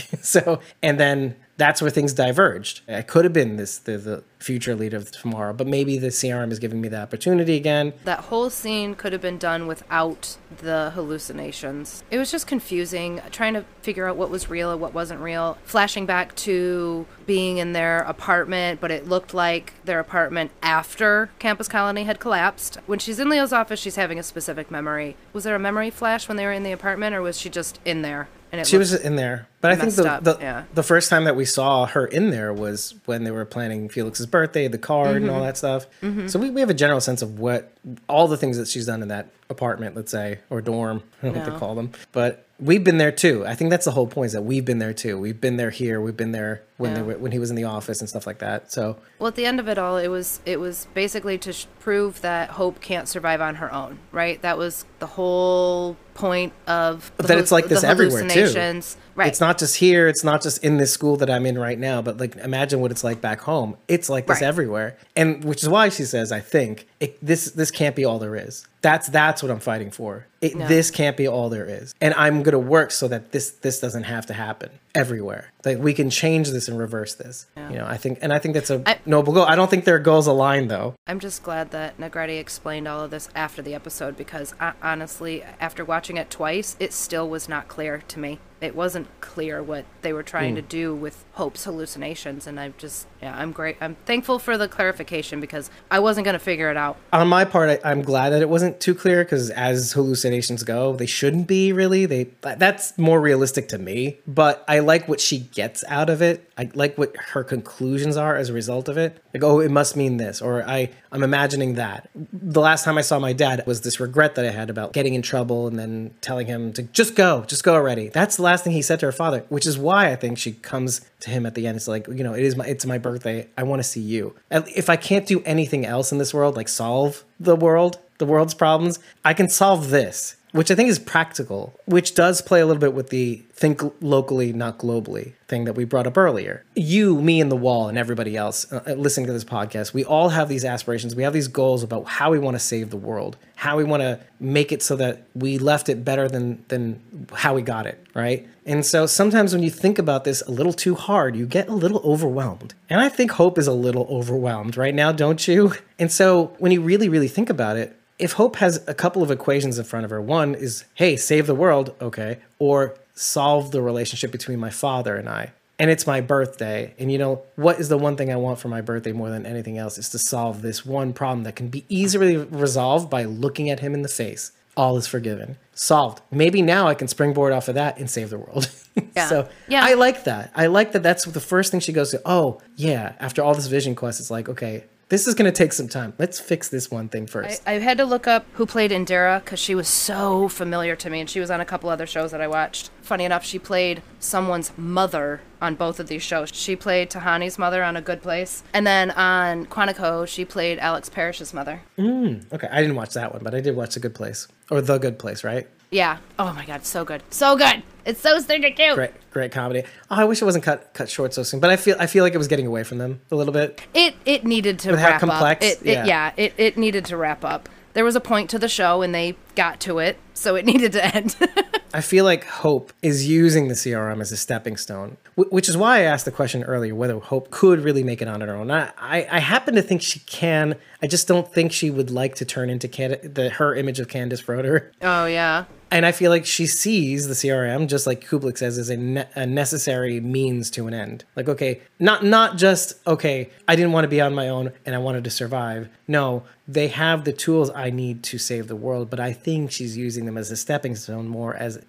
[laughs] so, and then that's where things diverged. I could have been this the, the future leader of tomorrow, but maybe the CRM is giving me the opportunity again. That whole scene could have been done without the hallucinations. It was just confusing, trying to figure out what was real and what wasn't real. Flashing back to being in their apartment, but it looked like their apartment after Campus Colony had collapsed. When she's in Leo's office, she's having a specific memory. Was there a memory flash when they were in the apartment, or was she just in there? And She was in there, but I think the the, yeah. the first time that we saw her in there was when they were planning Felix's birthday, the card, and Mm-hmm. all that stuff. So we, we have a general sense of what all the things that she's done in that apartment, let's say, or dorm, [laughs] I don't know what to call them. But we've been there too. I think that's the whole point is that we've been there too. We've been there here. We've been there when they Yeah. were, when he was in the office and stuff like that. So Well, at the end of it all, it was it was basically to sh- prove that Hope can't survive on her own, right? That was the whole point of the that it's like this everywhere, too. Right. It's not just here. It's not just in this school that I'm in right now. But like, imagine what it's like back home. It's like this Right. everywhere, and which is why she says, "I think it, this this can't be all there is." That's that's what I'm fighting for. It, No. This can't be all there is, and I'm gonna work so that this this doesn't have to happen everywhere. Like we can change this and reverse this. You know, I think, and I think that's a I- noble goal. I don't think their goals align though. I'm just glad that Negrete explained all of this after the episode because I, honestly, after watching it twice, it still was not clear to me. It wasn't clear what they were trying Hmm. to do with Hope's hallucinations, and I'm just, yeah, I'm great. I'm thankful for the clarification because I wasn't going to figure it out. on my part, I, I'm glad that it wasn't too clear because as hallucinations go, they shouldn't be really. They that's more realistic to me. But I like what she gets out of it. I like what her conclusions are as a result of it. Like, oh, it must mean this, or I I'm imagining that. The last time I saw my dad was this regret that I had about getting in trouble and then telling him to just go, just go already. That's the last thing he said to her father, which is why I think she comes to him at the end. It's like, you know, it is my it's my birthday. I want to see you. If I can't do anything else in this world, like solve the world, the world's problems, I can solve this, which I think is practical, which does play a little bit with the think locally, not globally thing that we brought up earlier. You, me, and the wall, and everybody else uh, listening to this podcast, we all have these aspirations. We have these goals about how we want to save the world, how we want to make it so that we left it better than than how we got it, right? And so sometimes when you think about this a little too hard, you get a little overwhelmed. And I think Hope is a little overwhelmed right now, don't you? And so when you really, really think about it, if Hope has a couple of equations in front of her, one is, hey, save the world, okay, or solve the relationship between my father and I. And it's my birthday. And you know, what is the one thing I want for my birthday more than anything else is to solve this one problem that can be easily resolved by looking at him in the face. All is forgiven. Solved. Maybe now I can springboard off of that and save the world. [laughs] Yeah. so Yeah. I like that. I like that that's the first thing she goes to. Oh, yeah. After all this vision quest, it's like, okay, This is going to take some time. Let's fix this one thing first. I, I had to look up who played Indira because she was so familiar to me, and she was on a couple other shows that I watched. Funny enough, she played someone's mother on both of these shows. She played Tahani's mother on A Good Place, and then on Quantico, she played Alex Parrish's mother. Hmm, okay, I didn't watch that one, but I did watch A Good Place or The Good Place, right? Yeah. Oh my God, so good, so good. It's so stinking cute. Great, great comedy. Oh, I wish it wasn't cut cut short so soon, but I feel I feel like it was getting away from them a little bit. It it needed to With how complex? up. It, Yeah. it, yeah, it, it needed to wrap up. There was a point to the show, and they got to it, so it [laughs] needed to end. [laughs] I feel like Hope is using the CRM as a stepping stone, which is why I asked the question earlier whether Hope could really make it on her own. I, I, I happen to think she can. I just don't think she would like to turn into Candi- the her image of Candace Froder. oh yeah. And I feel like she sees the CRM, just like Kublek says, as a, ne- a necessary means to an end. Like, okay, not not just okay, I didn't want to be on my own and I wanted to survive. No, they have the tools I need to save the world, but I think she's using them as a stepping stone more as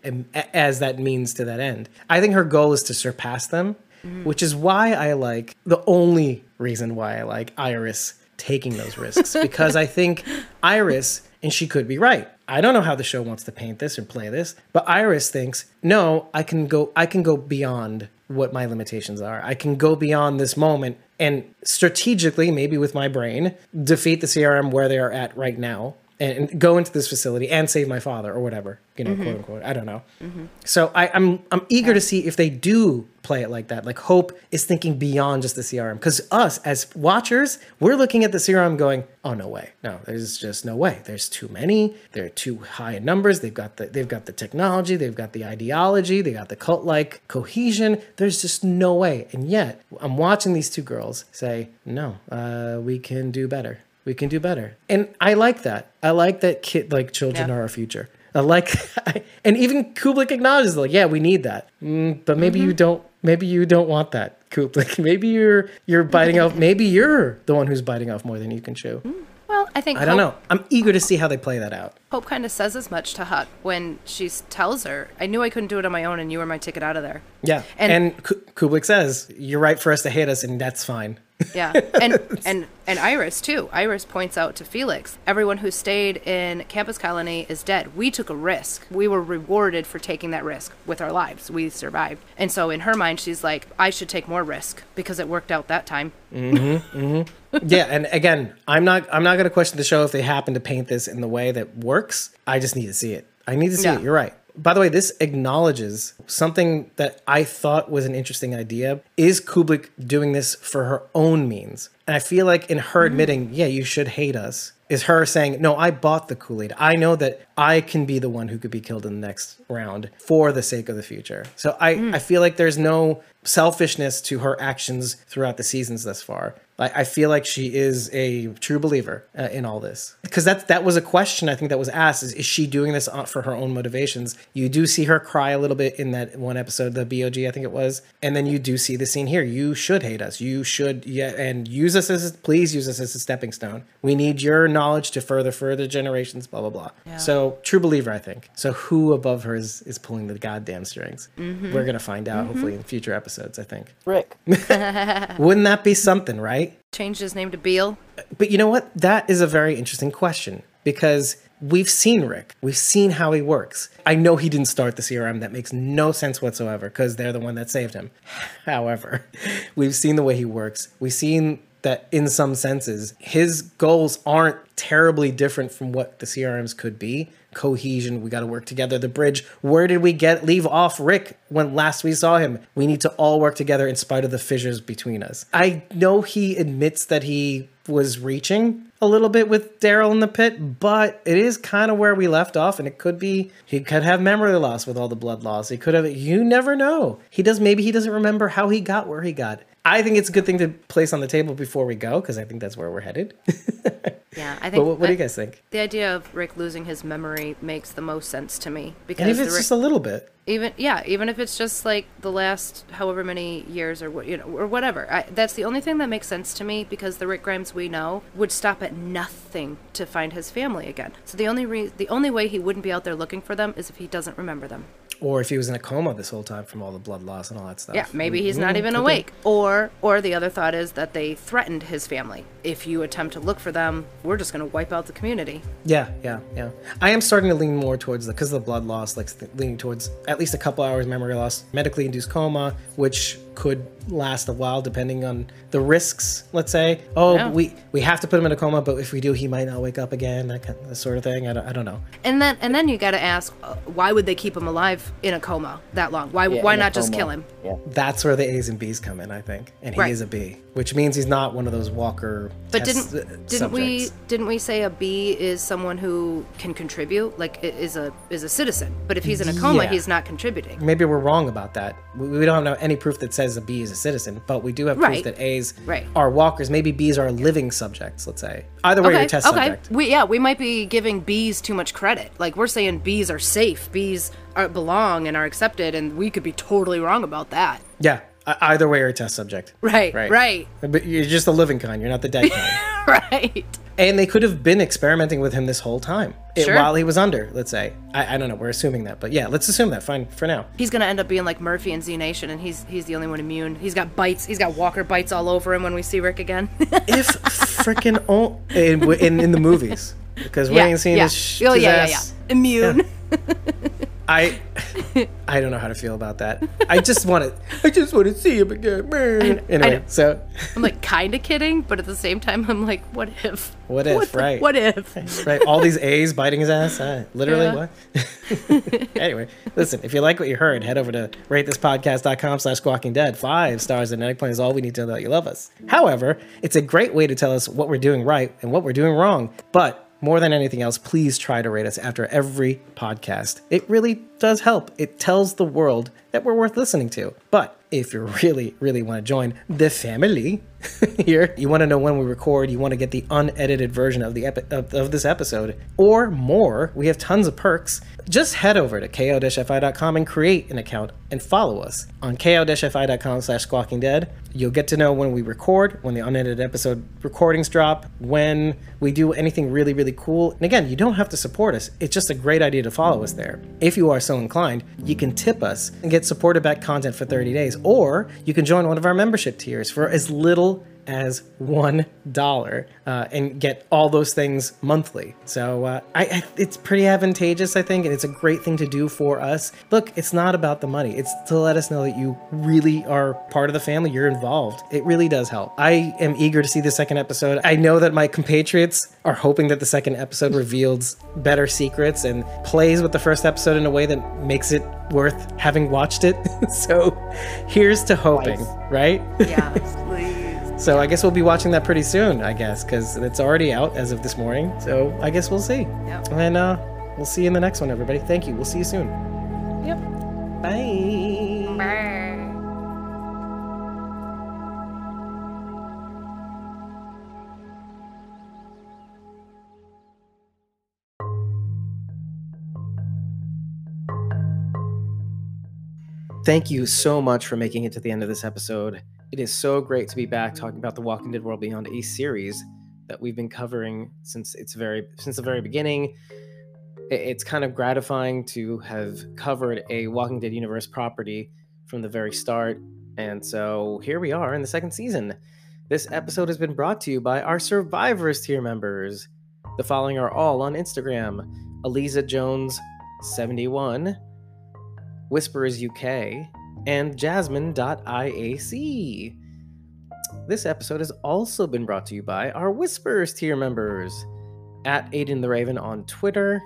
as that means to that end. I think her goal is to surpass them, mm-hmm. which is why I like the only reason why I like Iris taking those risks [laughs] because I think Iris, and she could be right. I don't know how the show wants to paint this or play this, but Iris thinks, no, I can go I can go beyond what my limitations are. I can go beyond this moment and strategically, maybe with my brain, defeat the CRM where they are at right now and, go into this facility and save my father or whatever, you know, quote unquote. I don't know. So I, I'm I'm eager to see if they do play it like that. Like Hope is thinking beyond just the CRM. Because us as watchers, we're looking at the CRM going, oh no way. No, there's just no way. There's too many. They're too high in numbers. They've got the they've got the technology, they've got the ideology, they got the cult-like cohesion. There's just no way. And yet I'm watching these two girls say, no, uh, we can do better. We can do better. And I like that. I like that kid like children Yeah. are our future. I like [laughs] and even Kublek acknowledges like, yeah, we need that. Mm, but maybe Mm-hmm. you don't maybe you don't want that, Kublek. [laughs] Maybe you're you're biting off maybe you're the one who's biting off more than you can chew. Well, I think I don't know. I'm eager to see how they play that out. Hope kind of says as much to Huck when she tells her, "I knew I couldn't do it on my own, and you were my ticket out of there." Yeah. And- And, Kublek says, "You're right for us to hate us and that's fine." Yeah, [laughs] and and and Iris too. Iris points out to Felix, everyone who stayed in Campus Colony is dead. We took a risk. We were rewarded for taking that risk with our lives. We survived, and so in her mind, she's like, I should take more risk because it worked out that time. Mm-hmm. [laughs] Yeah, and again, I'm not I'm not going to question the show if they happen to paint this in the way that works. I just need to see it. I need to see Yeah. it. You're right. By the way, this acknowledges something that I thought was an interesting idea. Is Kublek doing this for her own means? And I feel like in her mm-hmm. admitting, yeah, you should hate us, is her saying, no, I bought the Kool Aid. I know that I can be the one who could be killed in the next round for the sake of the future. So I, I feel like there's no selfishness to her actions throughout the seasons thus far. Like I feel like she is a true believer uh, in all this because that that was a question I think that was asked: is, is she doing this for her own motivations? You do see her cry a little bit in that one episode, the Bog I think it was, and then you do see the scene here. You should hate us. You should yeah, and use us as please use us as a stepping stone. We need your knowledge to further further generations. Blah blah blah. So true believer, I think. So who above her is, is pulling the goddamn strings? Mm-hmm. We're gonna find out hopefully in mm-hmm. future episodes. I think. Rick. [laughs] [laughs] Wouldn't that be something, right? Changed his name to Beale. Uh, but you know what? That is a very interesting question because we've seen Rick. We've seen how he works. I know he didn't start the CRM. That makes no sense whatsoever because they're the one that saved him. [laughs] However, we've seen the way he works. We've seen that in some senses, his goals aren't terribly different from what the CRMs could be. Cohesion, we got to work together. The bridge. Where did we get leave off Rick when last we saw him? We need to all work together in spite of the fissures between us. I know he admits that he was reaching a little bit with Daryl in the pit, but it is kind of where we left off, and it could be he could have memory loss with all the blood loss. He could have. You never know. He does. Maybe he doesn't remember how he got where he got. I think it's a good thing to place on the table before we go because I think that's where we're headed. [laughs] Yeah, I but think. what, what do you guys think? The idea of Rick losing his memory makes the most sense to me because And if it's Rick- just a little bit, even yeah even if it's just like the last however many years or what you know or whatever I, that's the only thing that makes sense to me because the rick grimes we know would stop at nothing to find his family again so the only re- the only way he wouldn't be out there looking for them is if he doesn't remember them Or if he was in a coma this whole time from all the blood loss and all that stuff. Yeah, maybe he's not Mm, even awake. Or or the other thought is that they threatened his family. If you attempt to look for them, we're just going to wipe out the community. Yeah, yeah, yeah. I am starting to lean more towards the because of the blood loss, like leaning towards at least a couple hours memory loss, medically induced coma, which could last a while depending on the risks. Let's say, oh, Yeah. we we have to put him in a coma, but if we do, he might not wake up again. That kind that sort of thing. I don't, I don't know. And then and then you got to ask uh, why would they keep him alive in a coma that long? Why Yeah, why not just kill him? Yeah. That's where the A's and B's come in, I think, and he Right. is a B, which means he's not one of those Walker. But didn't didn't we subjects. didn't we say a B is someone who can contribute, like is a is a citizen? But if he's in a coma, Yeah. he's not contributing. Maybe we're wrong about that. We, we don't have any proof that says a B is a citizen, but we do have proof Right. that A's Right. are walkers. Maybe B's are living subjects. Let's say either way, you're a test okay. subject. We yeah, we might be giving bees too much credit. Like we're saying bees are safe, bees are, belong and are accepted, and we could be totally wrong about that. Yeah, either way, you're a test subject. Right, Right. right, But you're just the living kind. You're not the dead kind. [laughs] right. and they could have been experimenting with him this whole time it- Sure. while he was under. Let's say. I, I don't know. We're assuming that, but yeah, let's assume that. Fine for now. He's gonna end up being like Murphy and Z Nation, and he's he's the only one immune. He's got bites. He's got Walker bites all over him when we see Rick again. [laughs] If freaking o- in, in in the movies, because we ain't seen yeah. his, sh- oh his yeah, yeah, ass. yeah. [laughs] I [laughs] I don't know how to feel about that. I just want to I just want to see him again. Anyway, so I'm like kind of kidding, but at the same time, I'm like, what if? What if, the- right. What if? right, all these A's biting his ass. Uh, literally, Yeah. what? [laughs] anyway, listen. If you like what you heard, head over to ratethispodcast.com slash squawking dead. Five stars and an point is all we need to know that you love us. However, it's a great way to tell us what we're doing right and what we're doing wrong. But more than anything else, please try to rate us after every podcast. It really does help. It tells the world that we're worth listening to. But if you really, really want to join the family [laughs] here, you want to know when we record, you want to get the unedited version of the epi- of, of this episode, or more, we have tons of perks. Just head over to ko-fi.com and create an account and follow us on ko-fi.com slash squawking dead. You'll get to know when we record, when the unedited episode recordings drop, when we do anything really, really cool. And again, you don't have to support us. It's just a great idea to follow us there. If you are so inclined, you can tip us and get supported back content for 30 days, or you can join one of our membership tiers for as little as one dollar uh, and get all those things monthly. So uh, I, I, it's pretty advantageous, I think, and it's a great thing to do for us. Look, it's not about the money; it's to let us know that you really are part of the family. You're involved. It really does help. I am eager to see the second episode. I know that my compatriots are hoping that the second episode reveals better secrets and plays with the first episode in a way that makes it worth having watched it. [laughs] so here's to hoping, right? Yeah, please. So I guess we'll be watching that pretty soon, I guess, because it's already out as of this morning. So I guess we'll see. Yep. And uh, we'll see you in the next one, everybody. Thank you. We'll see you soon. Yep. Bye. Thank you so much for making it to the end of this episode. It is so great to be back talking about the Walking Dead World Beyond, a series that we've been covering since its very since the very beginning. It's kind of gratifying to have covered a Walking Dead universe property from the very start, and so here we are in the second season. This episode has been brought to you by our Survivors tier members. The following are all on Instagram: Eliza Jones, seventy-one. Whisperers UK, and Jasmine.iac. This episode has also been brought to you by our Whispers tier members at Aiden the Raven on Twitter,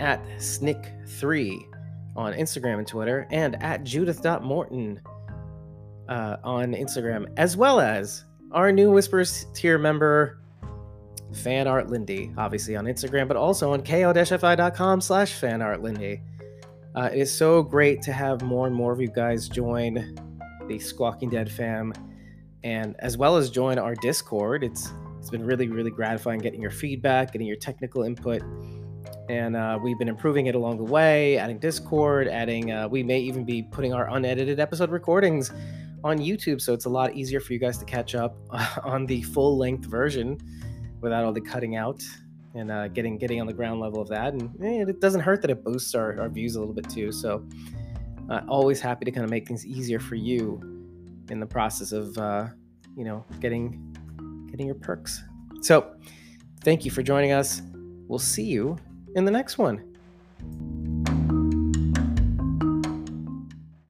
at Snick3 on Instagram and Twitter, and at Judith.Morton uh, on Instagram, as well as our new Whispers tier member, Fan Art Lindy, obviously on Instagram, but also on ko-fi.com slash fanartlindy. Uh, it is so great to have more and more of you guys join the Squawking Dead fam, and as well as join our Discord. It's it's been really really gratifying getting your feedback, getting your technical input, and uh, we've been improving it along the way. Adding Discord, adding uh, we may even be putting our unedited episode recordings on YouTube, so it's a lot easier for you guys to catch up [laughs] on the full length version without all the cutting out and uh, getting getting on the ground level of that. And eh, it doesn't hurt that it boosts our, our views a little bit too. So uh, always happy to kind of make things easier for you in the process of uh, you know getting getting your perks. So thank you for joining us. We'll see you in the next one.